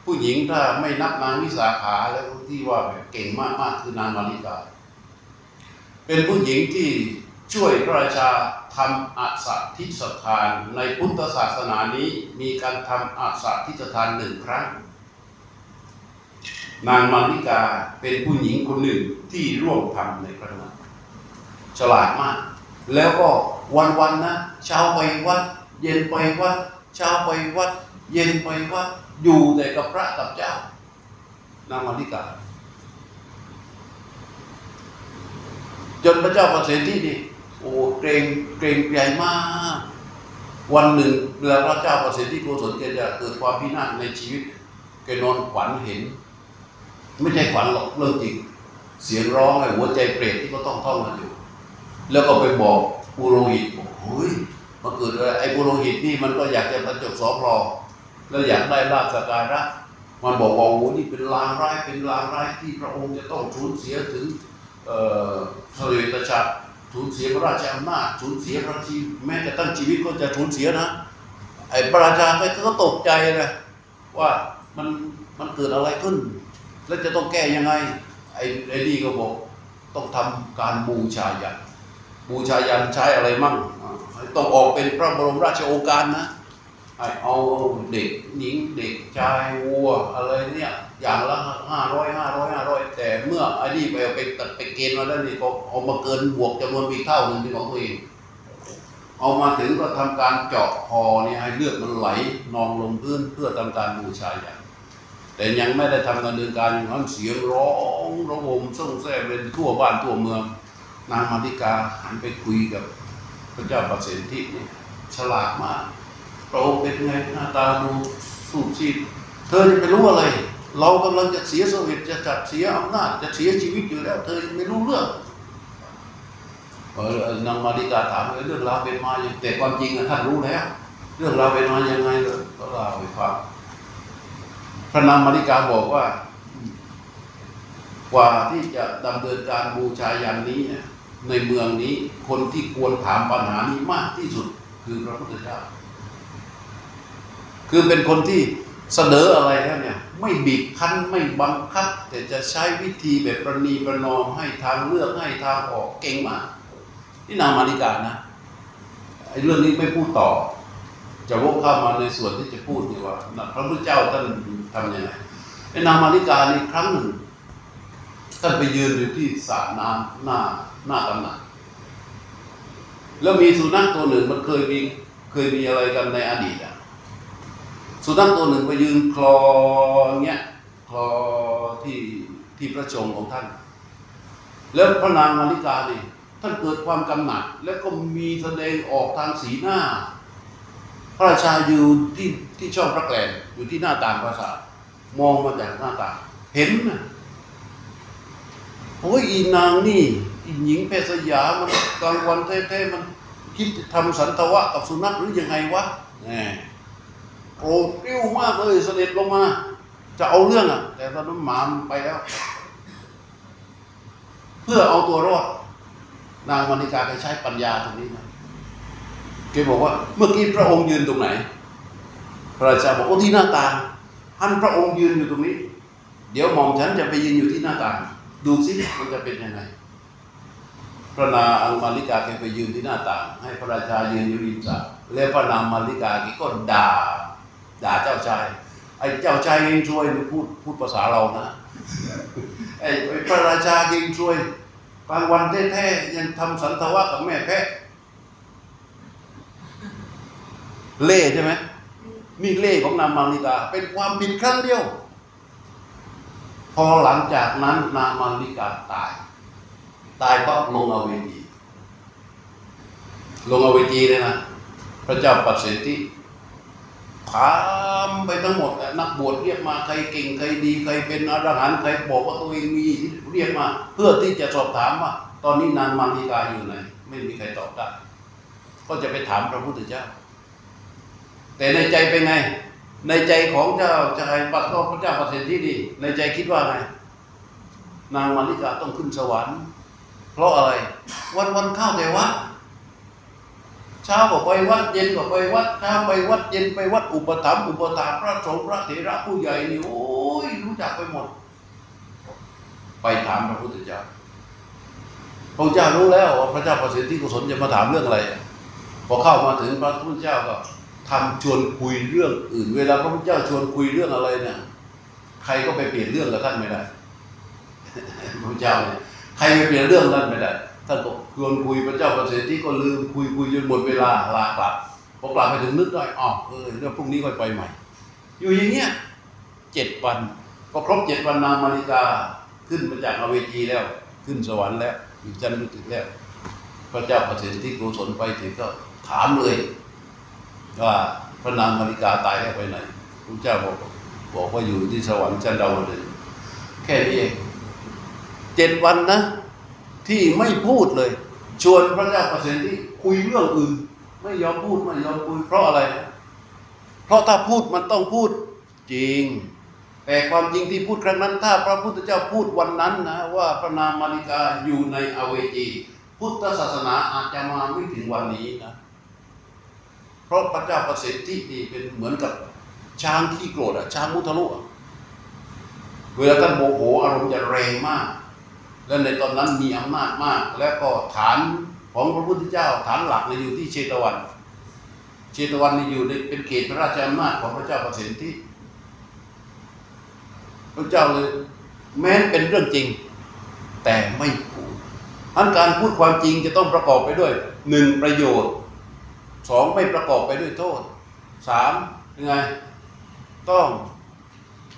ผู้หญิงถ้าไม่นับนางวิสาขาแล้วที่ว่าแบบเก่งมากๆคือนางมาริกา เป็นผู้หญิงที่ช่วยพระราชาทำอาสาทิสถานในพุทธศาสนานี้มีการทำอาสาทิสถานหนึ่งครั้ง นางมาริกาเป็นผู้หญิงคนหนึ่งที่ร่วมทำในครั้งนั้นฉลาดมาก แล้วก็วันๆนะเช้าไปวัด เย็นไปวัดเช้าไปวัด เย็นไปวัดอยู่แต่กับพระกับเจ้านางมาริกาจนพระเจ้าประสิทธินี่โอ้เกรงเกรงใหญ่มาก วันหนึ่งเวลาพระเจ้าประสิทธิโกศลแกจะเกิดความพินาศในชีวิตแกนอนขวัญเห็น ไม่ใช่ขวัญหรอกเรื่องจริง เสียงร้องไอ้หัวใจเปรตที่ก็ต้องท่องกันอยู่ แล้วก็ไปบอกปุโรหิตบอกเฮ้ย เกิดอะไรไอ้ปุโรหิตนี่มันก็อยากจะบรรจบสอพลอแล้วอยากได้ลาภสกการะ มันบอกว่าโอ้นี่เป็นลางร้ายเป็นลางร้ายที่พระองค์จะต้องสูญเสียถึงเสเวตฉัตรสูญเสียพระราชอำนาจสูญเสียพระชีแม้แต่ตั้งชีวิตก็จะสูญเสียนะไอ้พระราชาก็ตกใจนะว่ามันมันเกิดอะไรขึ้น แล้วจะต้องแก้ยังไงไอ้ไอ้นี่ก็บอกต้องทำการบูชายัน บูชายันใช้อะไรมั่งต้องออกเป็นพระบรมราชโองการนะไอ้เอาเด็กหญิงเด็กชายวัวอะไรเนี่ยอย่างละห้าร้อยห้าร้อยห้าร้อยแต่เมื่อไอ้นี่ไปไปตัดไปเกณฑ์มาแล้วนี่ก็เอามาเกินบวกจำนวนอีกเท่าหนึ่งเป็นของตัวเองเอามาถึงก็ทำการเจาะคอเนี่ยให้เลือดมันไหลนองลงพื้นเพื่อทำการบูชายันแต่ยังไม่ได้ทำการเดินการอย่างนั้นเสียงร้องระงมส่งแซ่เป็นทั่วบ้านทั่วเมือง นางมาริกาหันไปคุยกับพระเจ้าประสิทธิเนี่ยฉลาดมากพระองค์เป็นไงหน้าตาดูสูบซีดเธอจะไปรู้อะไร เรากำลังจะเสียสวิตจะจัดเสียอำนาจจะเสียชีวิตอยู่แล้ว เธอไม่รู้เรื่องนางมาริกาถามเรื่องราวเป็นมาอย่างแต่ความจริงท่านรู้แล้วเรื่องราวเป็นมายังไงเลยก็เล่าให้ฟังพระนางมาริกาบอกว่า กว่าที่จะดำเนินการบูชายันนี้เนี่ย ในเมืองนี้คนที่ควรถามปัญหานี้มากที่สุดคือพระพุทธเจ้า คือเป็นคนที่เสนออะไรแล้วเนี่ย ไม่บีบคั้นไม่บังคับ แต่จะใช้วิธีแบบประนีประนอมให้ทางเลือกให้ทางออกเก่งมากนี่นางมาริกานะไอ้เรื่องนี้ไม่พูดต่อ จะวกเข้ามาในส่วนที่จะพูดดีว่าพระพุทธเจ้าท่านทำยังไงไอ้นางมาริกานี่ครั้งหนึ่งท่านไปยืนอยู่ที่สระน้ำหน้า หน้าตำหนักแล้วมีสุนัขตัวหนึ่งมันเคยมีเคยมีอะไรกันในอดีตอะ สุนัขตัวหนึ่งไปยืนคลอเงี้ยคลอที่ที่พระชงของท่าน แล้วพระนางมาริกานี่ท่านเกิดความกำหนัด แล้วก็มีแสดงออกทางสีหน้า พระราชาอยู่ที่ที่ช่องพระแกลนอยู่ที่หน้าต่างปราสาทมองมาจากหน้าต่าง เห็นนะโอ้ยอีนางนี่ หญิงเพศสยามันกลางวันแท้ๆมันคิดจะทำสันตวะกับสุนัขหรือยังไงวะแหมโกรธกริ้วมากเลยเสด็จลงมา จะเอาเรื่องอะ แต่ตอนนั้นหมามันไปแล้ว เพื่อเอาตัวรอด นางมาริกาไปใช้ปัญญาตรงนี้นะแกบอกว่า เมื่อกี้พระองค์ยืนตรงไหน พระราชาบอกโอ้ที่หน้าต่างท่านพระองค์ยืนอยู่ตรงนี้ เดี๋ยวหม่อมฉันจะไปยืนอยู่ที่หน้าต่าง ดูสิมันจะเป็นยังไง พระนางมาริกาแกไปยืนที่หน้าต่าง ให้พระราชายืนอยู่ริมสระแล้วพระนางมาริกาแกก็ด่า ด่าเจ้าชายไอ้เจ้าชายเองช่วยพูดพูดภาษาเรานะไอ้พระราชาเองช่วยกลางวันแท้ๆยังทำสันทวะกับแม่แพะเล่ใช่ไหมนี่เล่ของนางมาริกา เป็นความผิดครั้งเดียว พอหลังจากนั้นนางมาริกาตาย ตายก็ลงอเวจีลงอเวจีเลยนะพระเจ้าปัสสิทธิถามไปทั้งหมดนักบวชเรียกมาใครเก่งใครดีใครเป็นอรหันต์ใครบอกว่าตัวเองมีเรียกมา เพื่อที่จะสอบถามว่า ตอนนี้นางมาริกาอยู่ไหนไม่มีใครตอบได้ก็จะไปถามพระพุทธเจ้า แต่ในใจเป็นไง ในใจของเจ้าชายปัตตพระเจ้าปัสสิทธินี่ในใจคิดว่าไง นางมาริกาต้องขึ้นสวรรค์ เพราะอะไร วันวันเข้าแต่วัดเช้าก็ไปวัดเย็นก็ไปวัดเช้าไปวัดเย็นไปวัดอุปถัมภ์อุปถาพระสงฆ์พระเถระผู้ใหญ่นี่โอ้ยรู้จักไปหมด ไปถามพระพุทธเจ้าพระเจ้ารู้แล้วว่าพระเจ้าประสิทธิกุศลจะมาถามเรื่องอะไรพอเข้ามาถึงพระพุทธเจ้าก็ทำชวนคุยเรื่องอื่น เวลาพระพุทธเจ้าชวนคุยเรื่องอะไรเนี่ยใครก็ไปเปลี่ยนเรื่องกับท่านไม่ได้พระพุทธเจ้าเนี่ย ใครไปเปลี่ยนเรื่องท่านไม่ได้ท่านก็ชวนคุยพระเจ้าประเสริฐที่ก็ลืมคุยคุยจนหมดเวลาลากลับพอกลับไปถึงนึกได้อ๋อเออเดี๋ยวพรุ่งนี้ก็ไปใหม่ อยู่อย่างเงี้ยเจ็ดวันพอครบเจ็ดวันนางมาริกาขึ้นมาจากอเวจีแล้ว ขึ้นสวรรค์แล้วอยู่จันทรุติแล้ว พระเจ้าประเสริฐที่กุศลไปถึงก็ถามเลยว่าพระนางมาริกาตายแล้วไปไหนพระเจ้าบอกบอกว่าอยู่ที่สวรรค์ชั้นดาวดึงแค่นี้เอง เจ็ดวันนะ ที่ไม่พูดเลย ชวนพระเจ้าประเสริฐที่คุยเรื่องอื่น ไม่ยอมพูดไม่ยอมคุยเพราะอะไร เพราะถ้าพูดมันต้องพูดจริง แต่ความจริงที่พูดครั้งนั้น ถ้าพระพุทธเจ้าพูดวันนั้นนะ ว่าพระนางมาริกาอยู่ในอเวจี พุทธศาสนาอาจจะมาไม่ถึงวันนี้นะเพราะพระเจ้าประสิทธินี่เป็นเหมือนกับช้างที่โกรธอะช้างมุทะลุอะเวลาท่านโมโหอารมณ์จะแรงมาก และในตอนนั้นมีอำนาจมาก และก็ฐานของพระพุทธเจ้าฐานหลักเนี่ยอยู่ที่เชตวัน เชตวันนี่อยู่ในเป็นเขตพระราชอำนาจของพระเจ้าประสิทธิพระเจ้าเลยแม้นเป็นเรื่องจริง แต่ไม่พูดอันการพูดความจริงจะต้องประกอบไปด้วยหนึ่งประโยชน์สองไม่ประกอบไปด้วยโทษสามยังไง ต้อง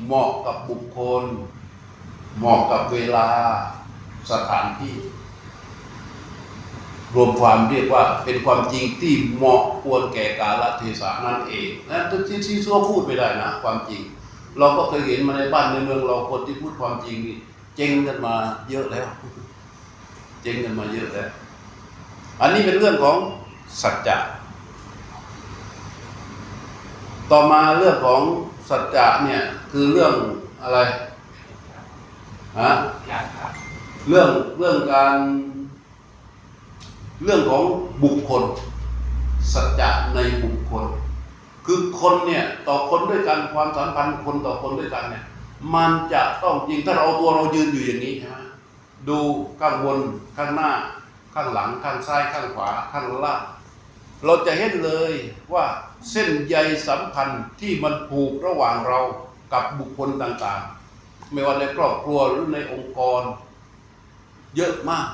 เหมาะกับบุคคล เหมาะกับเวลา สถานที่ รวมความเรียกว่าเป็นความจริงที่เหมาะควรแก่กาลเทศะนั่นเองนะที่ที่ซัวพูดไม่ได้นะความจริง เราก็เคยเห็นมาในบ้านในเมืองเราคนที่พูดความจริงนี่เจ๊งกันมาเยอะแล้ว เจ๊งกันมาเยอะแล้ว อันนี้เป็นเรื่องของสัจจะต่อมาเรื่องของสัจจะเนี่ยคือเรื่องอะไรฮะ เรื่องเรื่องการ เรื่องของบุคคล สัจจะในบุคคล คือคนเนี่ยต่อคนด้วยกันความสัมพันธ์คนต่อคนด้วยกันเนี่ย มันจะต้องจริงถ้าเราตัวเรายืนอยู่อย่างนี้ใช่ไหมดูข้างบนข้างหน้า ข้างหลังข้างซ้ายข้างขวาข้างล่างเราจะเห็นเลยว่าเส้นใยสัมพันธ์ที่มันผูกระหว่างเรากับบุคคลต่างๆ ไม่ว่าในครอบครัวหรือในองค์กร เยอะมาก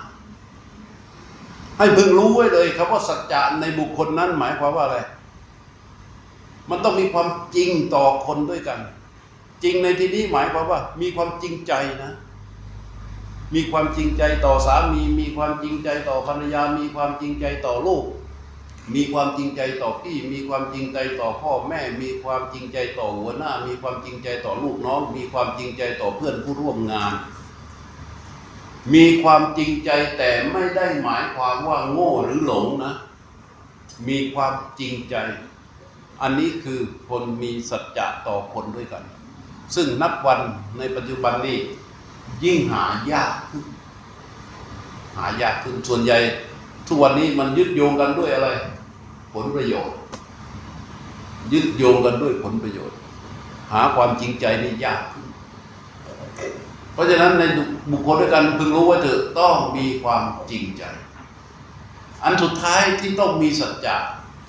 ให้พึงรู้ไว้เลยครับว่าสัจจะในบุคคลนั้นหมายความว่าอะไร มันต้องมีความจริงต่อคนด้วยกัน จริงในที่นี้หมายความว่า มีความจริงใจนะ มีความจริงใจต่อสามี มีความจริงใจต่อภรรยา มีความจริงใจต่อลูกมีความจริงใจต่อพี่ มีความจริงใจต่อพ่อแม่ มีความจริงใจต่อหัวหน้า มีความจริงใจต่อลูกน้อง มีความจริงใจต่อเพื่อนผู้ร่วมงาน มีความจริงใจแต่ไม่ได้หมายความว่าโง่หรือหลงนะ มีความจริงใจ อันนี้คือคนมีสัจจะต่อคนด้วยกัน ซึ่งนับวันในปัจจุบันนี้ยิ่งหายากขึ้น หายากขึ้นส่วนใหญ่ ทุกวันนี้มันยึดโยงกันด้วยอะไร ผลประโยชน์ ยึดโยงกันด้วยผลประโยชน์ หาความจริงใจนี่ยากขึ้น ราะฉะนั้นในบุคคลด้วยกันพึงรู้ว่าเธอต้องมีความจริงใจ อันสุดท้ายที่ต้องมีสัจจะ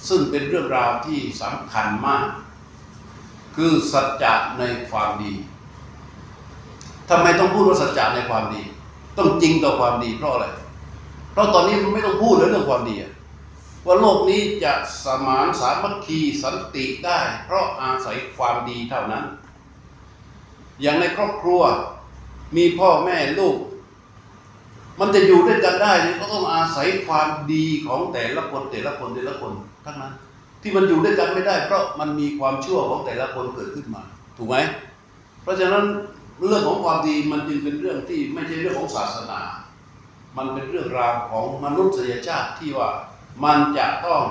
ซึ่งเป็นเรื่องราวที่สำคัญมาก คือสัจจะในความดีทำไมต้องพูดว่าสัจจะในความดี ต้องจริงต่อความดีเพราะอะไร เพราะตอนนี้มันไม่ต้องพูดเรื่องความดีว่าโลกนี้จะสมานสามัคคีสันติได้ เพราะอาศัยความดีเท่านั้น อย่างในครอบครัว มีพ่อแม่ลูก มันจะอยู่ด้วยกันได้เนี่ยก็ต้องอาศัยความดีของแต่ละคนแต่ละคนแต่ละคนทั้งนั้น ที่มันอยู่ด้วยกันไม่ได้ เพราะมันมีความชั่วของแต่ละคนเกิดขึ้นมา ถูกไหมเพราะฉะนั้นเรื่องของความดีมันจึงเป็นเรื่องที่ไม่ใช่เรื่องของศาสนา มันเป็นเรื่องราวของมนุษยชาติที่ว่ามันจะต้อง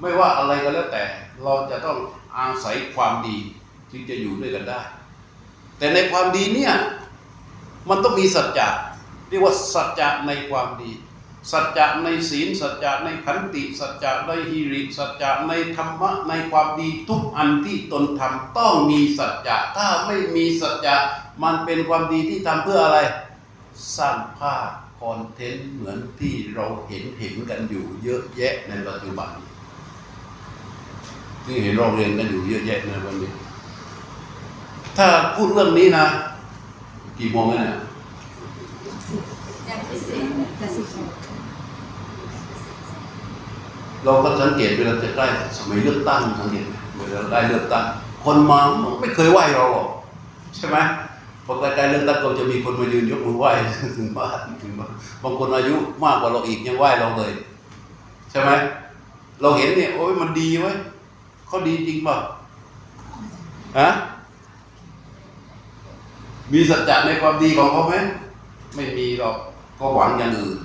ไม่ว่าอะไรก็แล้วแต่ เราจะต้องอาศัยความดี จึงจะอยู่ด้วยกันได้ แต่ในความดีเนี่ย มันต้องมีสัจจะเรียกว่าสัจจะในความดี สัจจะในศีล สัจจะในขันติ สัจจะในฮิริ สัจจะในธรรมะในความดีทุกอันที่ตนทำต้องมีสัจจะถ้าไม่มีสัจจะมันเป็นความดีที่ทำเพื่ออะไร สร้างภาพคอนเทนต์เหมือนที่เราเห็นเห็นกันอยู่เยอะแยะในปัจจุบันที่เห็นเราเรียนกันอยู่เยอะแยะในวันนี้ ถ้าพูดเรื่องนี้นะ กี่โมงแล้วเนี่ยยังไม่เสร็จจะสิบโมงเราก็สังเกตเวลาจะใกล้สมัยเลือกตั้งสังเกตเวลาได้เลือกตั้ง คนมาไม่เคยไหว้เราหรอกใช่ไหมพอใกล้ๆเลือกตั้งก็จะมีคนมายืนยกมือไหว้ถึงบ้านถึงบ้านบางคนอายุมากกว่าเราอีกยังไหว้เราเลย ใช่ไหมเราเห็นเนี่ยโอ้ยมันดีไว้เขาดีจริงเปล่าฮะ มีสัจจะในความดีของเขาไหมไม่มีหรอกก็หวังอย่างอื่น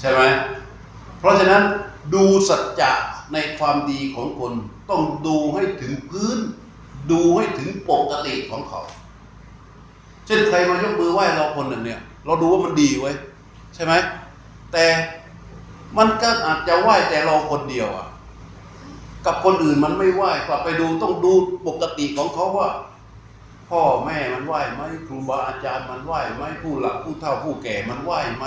ใช่ไหมเพราะฉะนั้นดูสัจจะในความดีของคน ต้องดูให้ถึงพื้น ดูให้ถึงปกติของเขา เช่นใครมายกมือไหว้เราคนหนึ่งเนี่ย เราดูว่ามันดีไว้ใช่ไหมแต่มันก็อาจจะไหว้แต่เราคนเดียวอะกับคนอื่นมันไม่ไหว้กลับไปดูต้องดูปกติของเขาว่า พ่อแม่มันไหว้ไหมครูบาอาจารย์มันไหว้ไหมผู้หลักผู้เฒ่าผู้แก่มันไหว้ไหม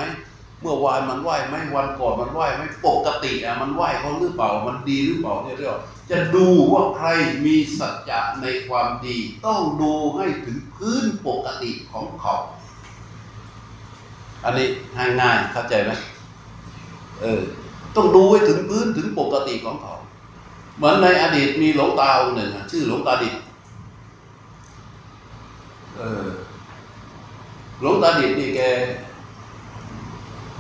เมื่อวานมันไหว้ไหมวันก่อนมันไหว้ไหมปกติอะมันไหว้เขาหรือเปล่ามันดีหรือเปล่าเนี่ยเรียกจะดูว่าใครมีสัจจะในความดี ต้องดูให้ถึงพื้นปกติของเขา อันนี้ง่ายๆเข้าใจไหมเออต้องดูให้ถึงพื้นถึงปกติของเขา เหมือนในอดีตมีหลวงตาองค์หนึ่งชื่อหลวงตาดิษ เออหลวงตาดิษฐ์นี่แก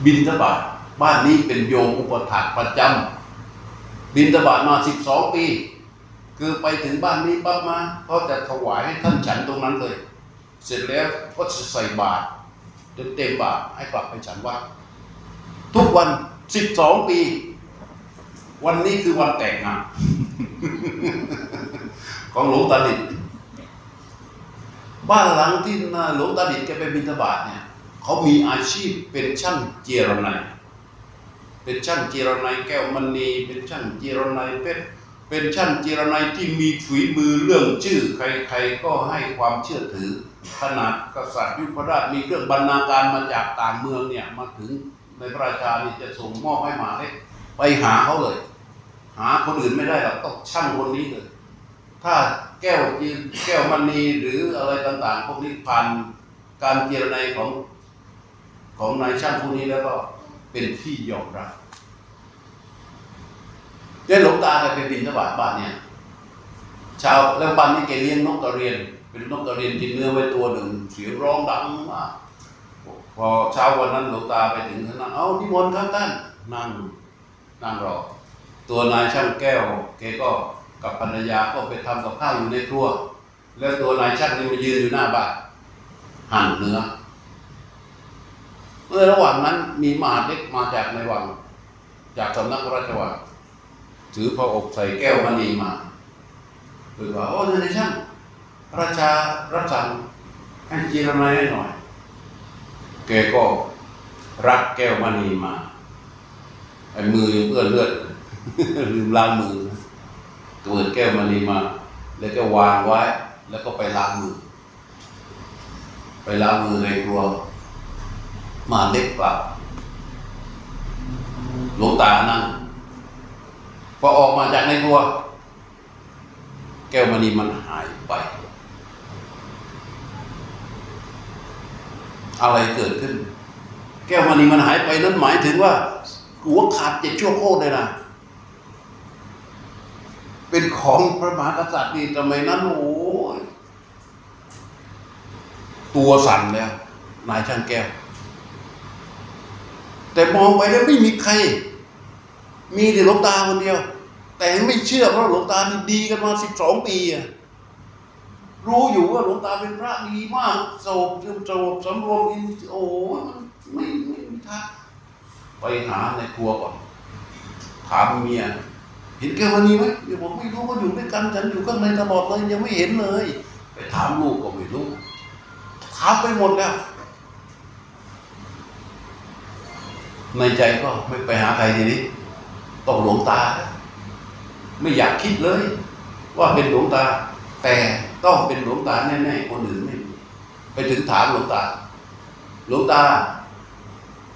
บินทบาทบ้านนี้เป็นโยมอุปถัมภ์ประจำบินทบาทมาสิบสองปี คือไปถึงบ้านนี้ปั๊บมาก็จะถวายให้ท่านฉันตรงนั้นเลย เสร็จแล้วก็จะใส่บาตรจนเต็มบาตรให้กลับไปฉันวัดทุกวันสิบสองปี วันนี้คือวันแต่งงานของหลวงตาดิษฐ์ บ้านหลังที่หลวงตาดิษแกไปบิณฑบาตเนี่ยเขามีอาชีพเป็นช่างเจรไนยเป็นช่างเจรไนยแก้วมณีเป็นช่างเจรไนยเพชรเป็นช่างเจรไนยที่มีฝีมือเรื่องชื่อใครๆก็ให้ความเชื่อถือ ขนาดกษัตริย์ยุพราชมีเครื่องบรรณาการมาจากต่างเมืองเนี่ยมาถึงในพระราชานี่จะส่งมอบให้หมาเล็กไปหาเขาเลย หาคนอื่นไม่ได้หรอกต้องช่างคนนี้เลย ถ้า แก้วจีแก้วมณีหรืออะไรต่างๆ พวกนี้ผ่านการเจรไนยของของนายช่างผู้นี้แล้วก็เป็นที่ยอมรับเจ้หลวงตาแกไปบินทบาทบ้านเนี่ยชาวแล้วบ้านนี้แกเลี้ยงนกกระเรียน เป็นนกกระเรียนกินเนื้อไว้ตัวหนึ่งเสียงร้องดังมากพอเช้าวันนั้นหลวงตาไปถึงท่านนั่งเอานิมนต์ครับท่านนั่งนั่งรอตัวนายช่างแก้วแกก็ กับภรรยาก็ไปทำกับข้าวอยู่ในครัว แล้วตัวนายช่างนี่มายืนอยู่หน้าบ้านหั่นเนื้อเมื่อระหว่างนั้นมีมหาดเล็กมาจากในวัง จากสำนักพระราชวังถือพระอกใส่แก้วมณีมาคือว่าโอ้นายช่างพระราชารับสั่งให้จีรนายให้หน่อยแกก็รับแก้วมณีมาไอ้มือเปื้อนเลือดลืมล้างมือ นะเปิดแก้วมณีมา แล้วก็วางไว้ แล้วก็ไปล้างมือ ไปล้างมือในครัว มาเล็กกลับหลวงตานั่งพอออกมาจากในครัว แก้วมณีมันหายไป อะไรเกิดขึ้น แก้วมณีมันหายไปนั้นหมายถึงว่าหัวขาดเจ็ดชั่วโคตรเลยนะ ของพระมหากษัตริย์นี่ทำไมนั้นโอ้ยตัวสั่นแล้วนายช่างแก้ว แต่มองไปแล้วไม่มีใคร มีแต่หลวงตาคนเดียว แต่ไม่เชื่อเพราะหลวงตานี่ดีกันมาสิบสองปีอะรู้อยู่ว่าหลวงตาเป็นพระดีมากโสบโสบสำรวมอินโอ้ยไม่ไม่ทางไปหาในครัวก่อนถามเมีย เห็นแกวันนี้ไหมเดี๋ยวผมไม่รู้ว่าอยู่ด้วยกันฉันอยู่ข้างในตลอดเลยยังไม่เห็นเลย ไปถามลูกก็ไม่รู้ถามไปหมดแล้วในใจก็ไม่ไปหาใครทีนี้ต้องหลวงตา ไม่อยากคิดเลย ว่าเป็นหลวงตา แต่ต้องเป็นหลวงตาแน่ๆคนอื่นไม่ไปถึงถามหลวงตา หลวงตา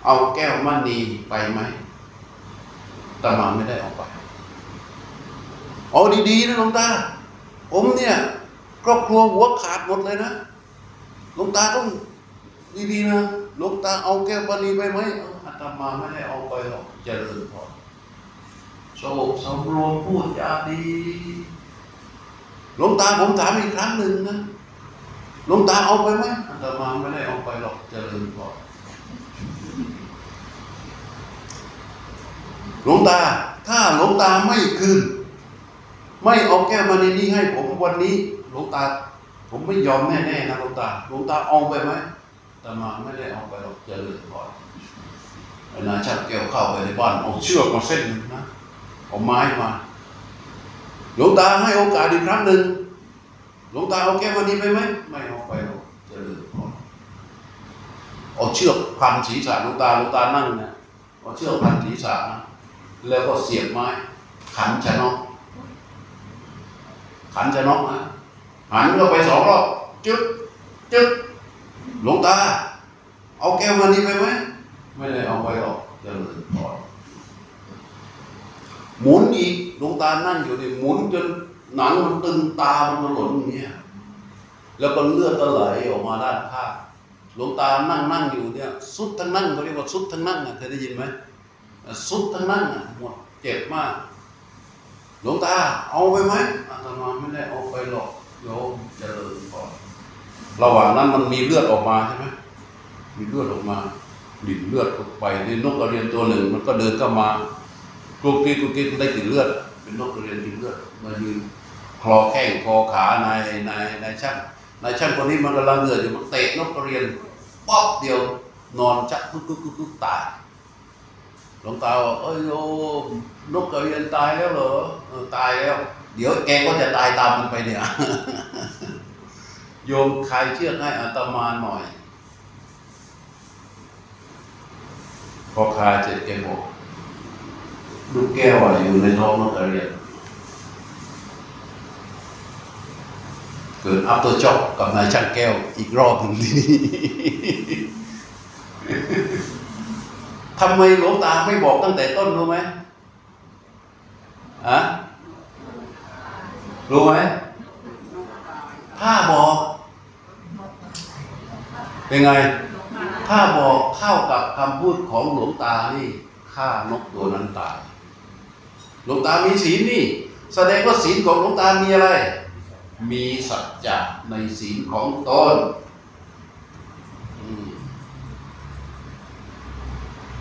เอาแก้วมณีไปไหมตามาไม่ได้เอาไป เอาดีๆนะหลวงตา ผมเนี่ยครอบครัวหัวขาดหมดเลยนะหลวงตาต้องดีๆนะหลวงตาเอาแก้วมณีไปไหมอออาตมาไม่ได้เอาไปหรอกเจริญพรสงบสำรวมพูดจาดีหลวงตาผมถามอีกครั้งหนึ่งนะหลวงตาเอาไปไหมอาตมาไม่ได้เอาไปหรอกเจริญพรหลวงตา ถ้าหลวงตาไม่คืน ไม่เอาแก้วมณีนี้ให้ผมวันนี้หลวงตา ผมไม่ยอมแน่ๆนะหลวงตาหลวงตาเอาไปไหมอาตมาไม่ได้เอาไปหรอกเจริญพรไอ้นาชักแก้วเข้าไปในบ้านเอาเชือกมาเส้นหนึ่งนะเอาไม้มาหลวงตาให้โอกาสอีกครั้งหนึ่งหลวงตาเอาแก้ววันนี้ไปไหมไม่เอาไปหรอกเจริญพรเอาเชือกพันศีรษะหลวงตาหลวงตานั่งนะเอาเชือกพันศีรษะนะแล้วก็เสียบไม้ขันชะนก ขันชะนกนะหันก็ไปสองรอบจึ๊กจึ๊กหลวงตา เอาแก้ววันนี้ไปไหมไม่ได้เอาไปหรอกเจริญพรหมุนอีกดวงตานั่งอยู่นี่หมุนจนหนังมันตึงตามันมันหล่นอย่างเงี้ยแล้วก็เลือดก็ไหลออกมาด้านข้างหลวงตานั่งนั่งอยู่เนี่ยสุดทั้งนั่งเขาเรียกว่าสุดทั้งนั่งอะเคยได้ยินไหมสุดทั้งนั่งอะหมดเจ็บมาก หลวงตาเอาไปไหมอาตมาไม่ได้เอาไปหรอกโยมเจริญพรระหว่างนั้นมันมีเลือดออกมาใช่ไหมมีเลือดออกมาดิ่นเลือดออกไปในนกกระเรียนตัวหนึ่ง มันก็เดินเข้ามากรุกกิ๊กกรุกกิ๊กได้กลิ่นเลือด เป็นนกกระเรียนกินเลือดมายืนคลอแข้งคอขานายนายนายช่างนายช่างคนนี้มันกำลังเลือดอยู่มันเตะนกกระเรียนป๊อบเดียวนอนชักกุ๊กกุ๊กกุ๊กกุ๊กตายหลวงตาบอกเอ้ยโยม นกกระเรียนตายแล้วเหรอเออตายแล้ว เดี๋ยวแกก็จะตายตามมันไปเนี่ย โยมใครเชือกให้อาตมาหน่อย พอคาเจ็ดแกบอกลูกแก้วอะอยู่ในท้องนกกระเรียนเกิด aftershock กับนายช่างแก้วอีกรอบหนึ่งที่นี่ทำไมหลวงตาไม่บอกตั้งแต่ต้นรู้ไหม อะรู้ไหมถ้าบอก เป็นไง ถ้าบอกเข้ากับคำพูดของหลวงตานี่ฆ่านกตัวนั้นตาย หลวงตามีศีลนี่ แสดงว่าศีลของหลวงตามีอะไร มีสัจจะในศีลของตน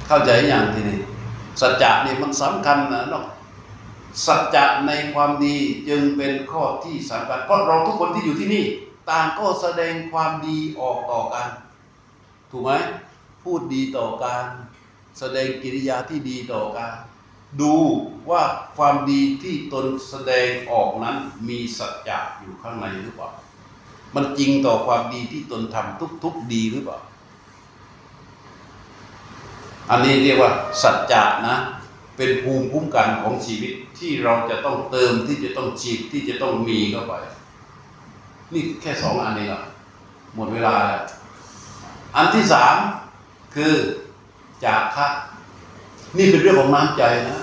เข้าใจอย่างทีนี้สัจจะนี่มันสำคัญนะนาะ สัจจะในความดีจึงเป็นข้อที่สำคัญเพราะเราทุกคนที่อยู่ที่นี่ ต่างก็แสดงความดีออกต่อกัน ถูกไหมพูดดีต่อกันแสดงกิริยาที่ดีต่อกันดูว่าความดีที่ตนแสดงออกนั้นมีสัจจะอยู่ข้างในหรือเปล่า มันจริงต่อความดีที่ตนทำทุกๆดีหรือเปล่า อันนี้เรียกว่าสัจจะนะ เป็นภูมิคุ้มกันของชีวิต ที่เราจะต้องเติมที่จะต้องฉีดที่จะต้องมีเข้าไป นี่แค่สองอันเองอะหมดเวลาแล้วอันที่สามคือจากคะนี่เป็นเรื่องของน้ำใจนะ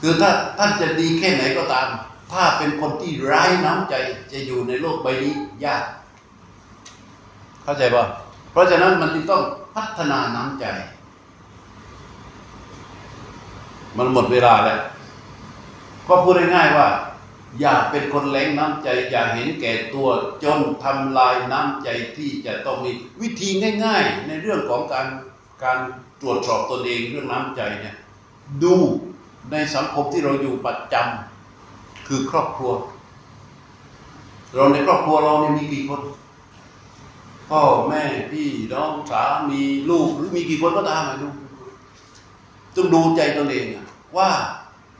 คือถ้าท่านจะดีแค่ไหนก็ตาม ถ้าเป็นคนที่ร้ายน้ำใจจะอยู่ในโลกใบนี้ยาก เข้าใจป่ะเพราะฉะนั้นมันจึงต้องพัฒนาน้ำใจ มันหมดเวลาแล้ว ก็พูดง่ายๆว่า อย่าเป็นคนแรงน้ำใจ อย่าเห็นแก่ตัวจนทำลายน้ำใจที่จะต้องมีวิธีง่าย ๆ ในเรื่องของการการตรวจสอบตนเองเรื่องน้ำใจเนี่ยดูในสังคมที่เราอยู่ประจำคือครอบครัว เราในครอบครัวเราเนี่ยมีกี่คนพ่อแม่พี่น้องสามีลูกหรือมีกี่คนก็ตามอะดูต้องดูใจตนเองว่า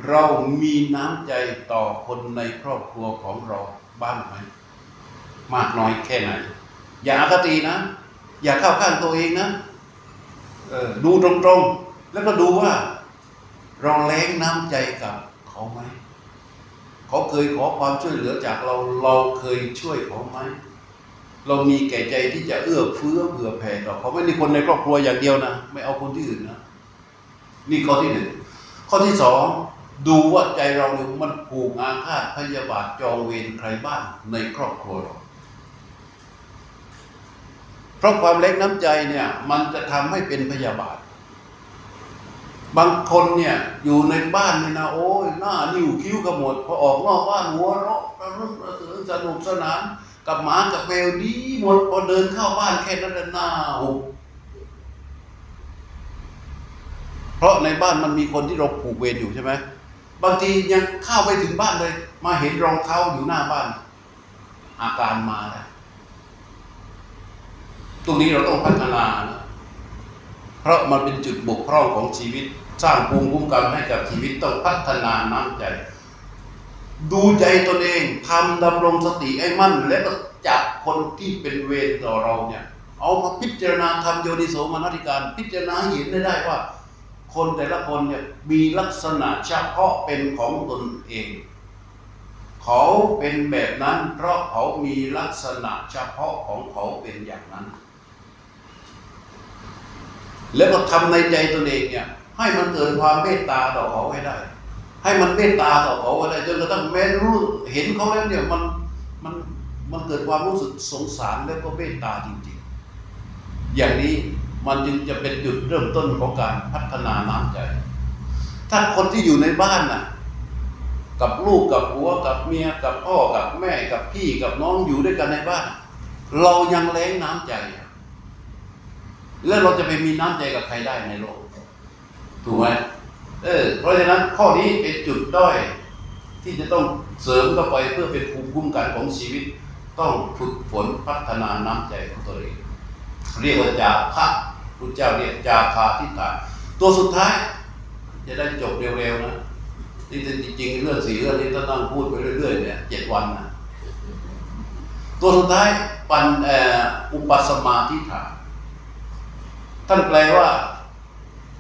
เรามีน้ำใจต่อคนในครอบครัวของเราบ้างไหมมากน้อยแค่ไหน อย่าอคตินะ อย่าเข้าข้างตัวเองนะออดูตรงๆ แล้วก็ดูว่า เราแรงน้ำใจกับเขาไหมเขาเคยขอความช่วยเหลือจากเราเราเคยช่วยเขาไหมเรามีแก่ใจที่จะเอื้อเฟื้อเผื่อแผ่ต่อเขาไม่ได้คนในครอบครัวอย่างเดียวนะ ไม่เอาคนที่อื่นนะ นี่ข้อที่หนึ่งข้อที่สอง ดูว่าใจเราเนี่ยมันผูกอาฆาตพยาบาทจองเวรใครบ้างในครอบครัวเราเพราะความเล็กน้ำใจเนี่ย มันจะทำให้เป็นพยาบาท บางคนเนี่ยอยู่ในบ้านเนี่ยนะโอ้ยหน้านิ้วคิ้วขมดพอออกนอกบ้านหัวเราะระรึกระเสือสนุกสนานกับหมากับแมวดีหมดพอเดินเข้าบ้านแค่นั้นหละหน้าหุบเพราะในบ้านมันมีคนที่เราผูกเวรอยู่ใช่ไหม บางทียังเข้าไปถึงบ้านเลย มาเห็นรองเท้าอยู่หน้าบ้าน อาการมาแล้วตรงนี้เราต้องพัฒนานะเพราะมันเป็นจุดบกพร่องของชีวิต สร้างภูมิคุ้มกันให้กับชีวิตต้องพัฒนาน้ำใจ ดูใจตนเองทำดำรงสติให้มั่น และก็จับคนที่เป็นเวรต่อเราเนี่ย เอามาพิจารณาทำโยนิโสมนสิการ พิจารณาเห็นได้ได้ว่า คนแต่ละคนเนี่ยมีลักษณะเฉพาะเป็นของตนเอง เขาเป็นแบบนั้น เพราะเขามีลักษณะเฉพาะของเขาเป็นอย่างนั้น แล้วก็ทำในใจตนเองเนี่ยให้มันเกิดความเมตตาต่อเขาให้ได้ ให้มันเมตตาต่อเขาให้ได้จนกระทั่งแม้รู้เห็นเขาแล้วเนี่ยมันมันมันเกิดความรู้สึกสงสารแล้วก็เมตตาจริง ๆ อย่างนี้ มันจึงจะเป็นจุดเริ่มต้นของการพัฒนาน้ำใจ ถ้าคนที่อยู่ในบ้านน่ะ กับลูกกับผัวกับเมียกับพ่อกับแม่กับพี่กับน้องอยู่ด้วยกันในบ้าน เรายังแรงน้ำใจ แล้วเราจะไปมีน้ำใจกับใครได้ในโลก ถูกไหมเออ เพราะฉะนั้นข้อนี้เป็นจุดด้อยที่จะต้องเสริมเข้าไปเพื่อเป็นภูมิคุ้มกันของชีวิต ต้องฝึกฝนพัฒนาน้ำใจของตัวเอง เรียกว่าจาคะ พุทธเจ้าเรียกจาคาทิฏฐานตัวสุดท้าย จะได้จบเร็วๆนะนี่จริงๆเรื่องสี่เรื่องนี้ต้องนั่งพูดไปเรื่อยๆเนี่ยเจ็ดวันนะตัวสุดท้ายปันเอ่ออุปสมาธิฏฐานท่านแปลว่า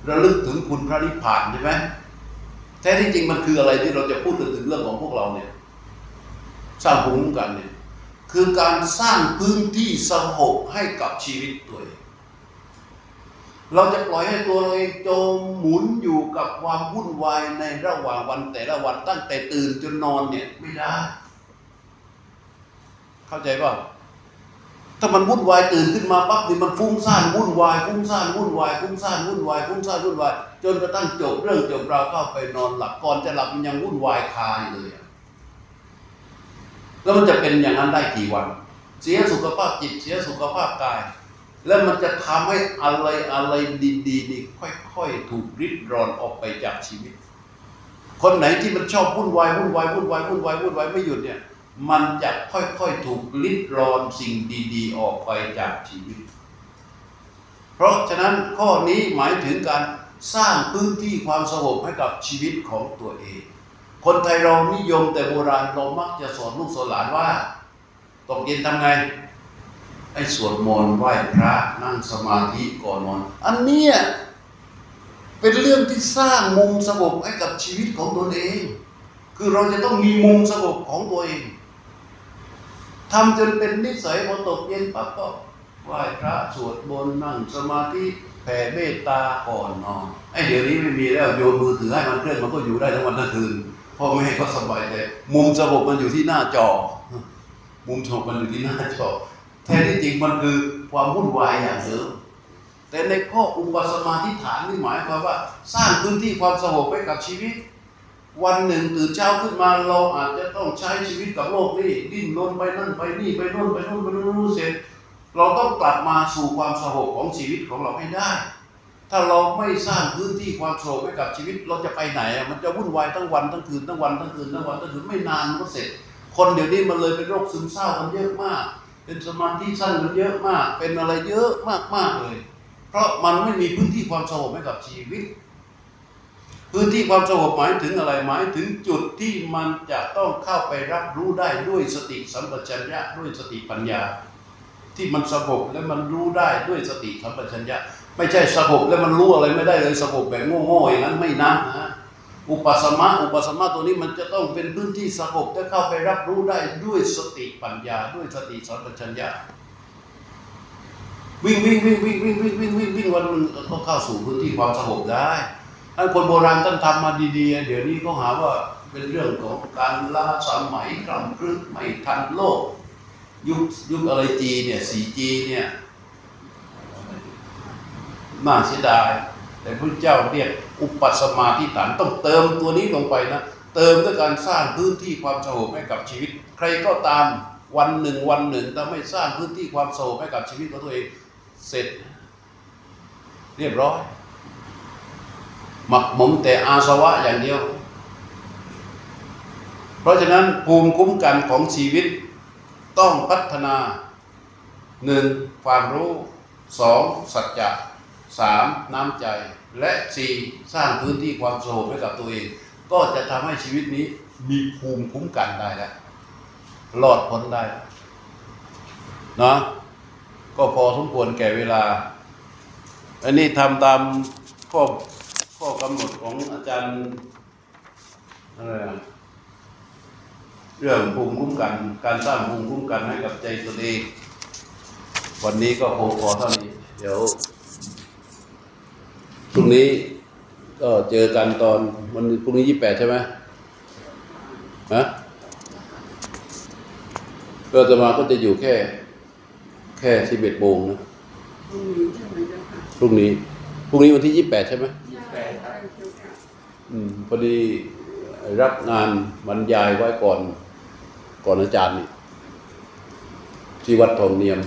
ระลึกถึงคุณพระนิพพานใช่ไหมแท้ที่จริงมันคืออะไรที่เราจะพูดถึงเรื่องของพวกเราเนี่ย สร้างภูมิคุ้มกันเนี่ย คือการสร้างพื้นที่สงบให้กับชีวิตตัวเอง เราจะปล่อยให้ตัวเราเองจมหมุนอยู่กับความวุ่นวายในระหว่างวันแต่ละวันตั้งแต่ตื่นจนนอนเนี่ยไม่ได้ เข้าใจป่ะถ้ามันวุ่นวายตื่นขึ้นมาปั๊บนี่มันฟุ้งซ่านวุ่นวายฟุ้งซ่านวุ่นวายฟุ้งซ่านวุ่นวายฟุ้งซ่านวุ่นวายจนกระทั่งจบเรื่องจบราวเข้าไปนอนหลับก่อนจะหลับมันยังวุ่นวายคายเลยแล้วมันจะเป็นอย่างนั้นได้กี่วัน เสียสุขภาพจิตเสียสุขภาพกาย แล้วมันจะทำให้อะไรอะไรดีๆนี่ค่อยๆถูกริดรอนออกไปจากชีวิต คนไหนที่มันชอบวุ่นวายวุ่นวายวุ่นวายวุ่นวายวุ่นวายไม่หยุดเนี่ย มันจะค่อยๆถูกริดรอนสิ่งดีๆ ออกไปจากชีวิต เพราะฉะนั้นข้อนี้หมายถึงการสร้างพื้นที่ความสงบให้กับชีวิตของตัวเอง คนไทยเรานิยมแต่โบราณเรามักจะสอนลูกสอนหลานว่าตกเย็นทำไง ไอ้สวดมนต์ไหว้พระนั่งสมาธิก่อนนอน อันเนี้ยเป็นเรื่องที่สร้างมุมสงบให้กับชีวิตของตนเอง คือเราจะต้องมีมุมสงบของตัวเองทำจนเป็นนิสัยพอตกเย็นปั๊บก็ไหว้พระสวดมนต์นั่งสมาธิแผ่เมตตาก่อนนอนไอ้เดี๋ยวนี้ไม่มีแล้วโยนมือถือให้มันเคลื่อนมันก็อยู่ได้ทั้งวันทั้งคืนพ่อแม่ก็สบายใจมุมสงบมันอยู่ที่หน้าจอ มุมสงบมันอยู่ที่หน้าจอ แท้ที่จริงมันคือความวุ่นวายอย่างเดิมแต่ในข้ออุปสมาธิฐานนี่หมายความว่า สร้างพื้นที่ความสงบให้กับชีวิต วันหนึ่งตื่นเช้าขึ้นมาเราอาจจะต้องใช้ชีวิตกับโลกนี้ดิ้นรนไปนั่นไปนี่ไปโน่นไปโน่นไปโน่นเสร็จ เราต้องกลับมาสู่ความสงบของชีวิตของเราให้ได้ ถ้าเราไม่สร้างพื้นที่ความสงบให้กับชีวิต เราจะไปไหนอะมันจะวุ่นวายทั้งวันทั้งคืนทั้งวันทั้งคืนทั้งวันทั้งคืนไม่นานมันก็เสร็จ คนเดี๋ยวนี้มันเลยเป็นโรคซึมเศร้ากันเยอะมาก เป็นสมาธิสั้นกันเยอะมาก เป็นอะไรเยอะมากมากเลย เพราะมันไม่มีพื้นที่ความสงบให้กับชีวิต พื้นที่ความสงบหมายถึงอะไรหมายถึงจุดที่มันจะต้องเข้าไปรับรู้ได้ด้วยสติสัมปชัญญะด้วยสติปัญญา ที่มันสงบและมันรู้ได้ด้วยสติสัมปชัญญะ ไม่ใช่สงบแล้วมันรู้อะไรไม่ได้เลยสงบแบบโง่ๆอย่างนั้นไม่นับนะ อุปสมะอุปสมะตัวนี้มันจะต้องเป็นพื้นที่สงบและเข้าไปรับรู้ได้ด้วยสติปัญญา ด้วยสติสัมปชัญญะวิ่งวิ่งวิ่งวิ่งวิ่งวิ่งวิ่งวิ่งวิ่งวันหนึงก็เข้าสู่พื้นที่ความสงบได้ท่านคนโบราณท่านทำมาดีๆ เดี๋ยวนี้เขาหาว่าเป็นเรื่องของการล้าสมัยกล่ำกรึกไม่ทันโลก ยุคยุคอะไรจีเนี่ยสีจีเนี่ยน่าเสียดาย แต่พระเจ้าเรียกอุปสมาธิฐานต้องเติมตัวนี้ลงไปนะ เติมด้วยการสร้างพื้นที่ความสงบให้กับชีวิต ใครก็ตามวันหนึ่งวันหนึ่งถ้าไม่สร้างพื้นที่ความสงบให้กับชีวิตของตัวเองเสร็จ เรียบร้อยหมักหมมแต่อาสวะอย่างเดียว เพราะฉะนั้นภูมิคุ้มกันของชีวิตต้องพัฒนาหนึ่งความรู้สองสัจจะ สามน้ำใจ และสี่สร้างพื้นที่ความสงบให้กับตัวเอง ก็จะทำให้ชีวิตนี้มีภูมิคุ้มกันได้แล้วรอดพ้นได้เนาะก็พอสมควรแก่เวลา อันนี้ทำตามข้อข้อกำหนดของอาจารย์อะไรเรื่องภูมิคุ้มกัน การสร้างภูมิคุ้มกันให้กับใจตัวเอง วันนี้ก็คงพอเท่านี้ เดี๋ยว พรุ่งนี้ก็เจอกันตอนวันพรุ่งนี้ยี่แปดใช่ไหมฮะก็จะมาก็จะอยู่แค่ แค่สิบเอ็ดโมงนะพรุ่งนี้ใช่ไหมเจ้าค่ะพรุ่งนี้พรุ่งนี้วันที่ยี่แปดใช่ไหมแปดครับเจ้าค่ะอืมพอดีรับงานบรรยายไว้ก่อน ก่อนอาจารย์นี่ที่วัดทองเนียม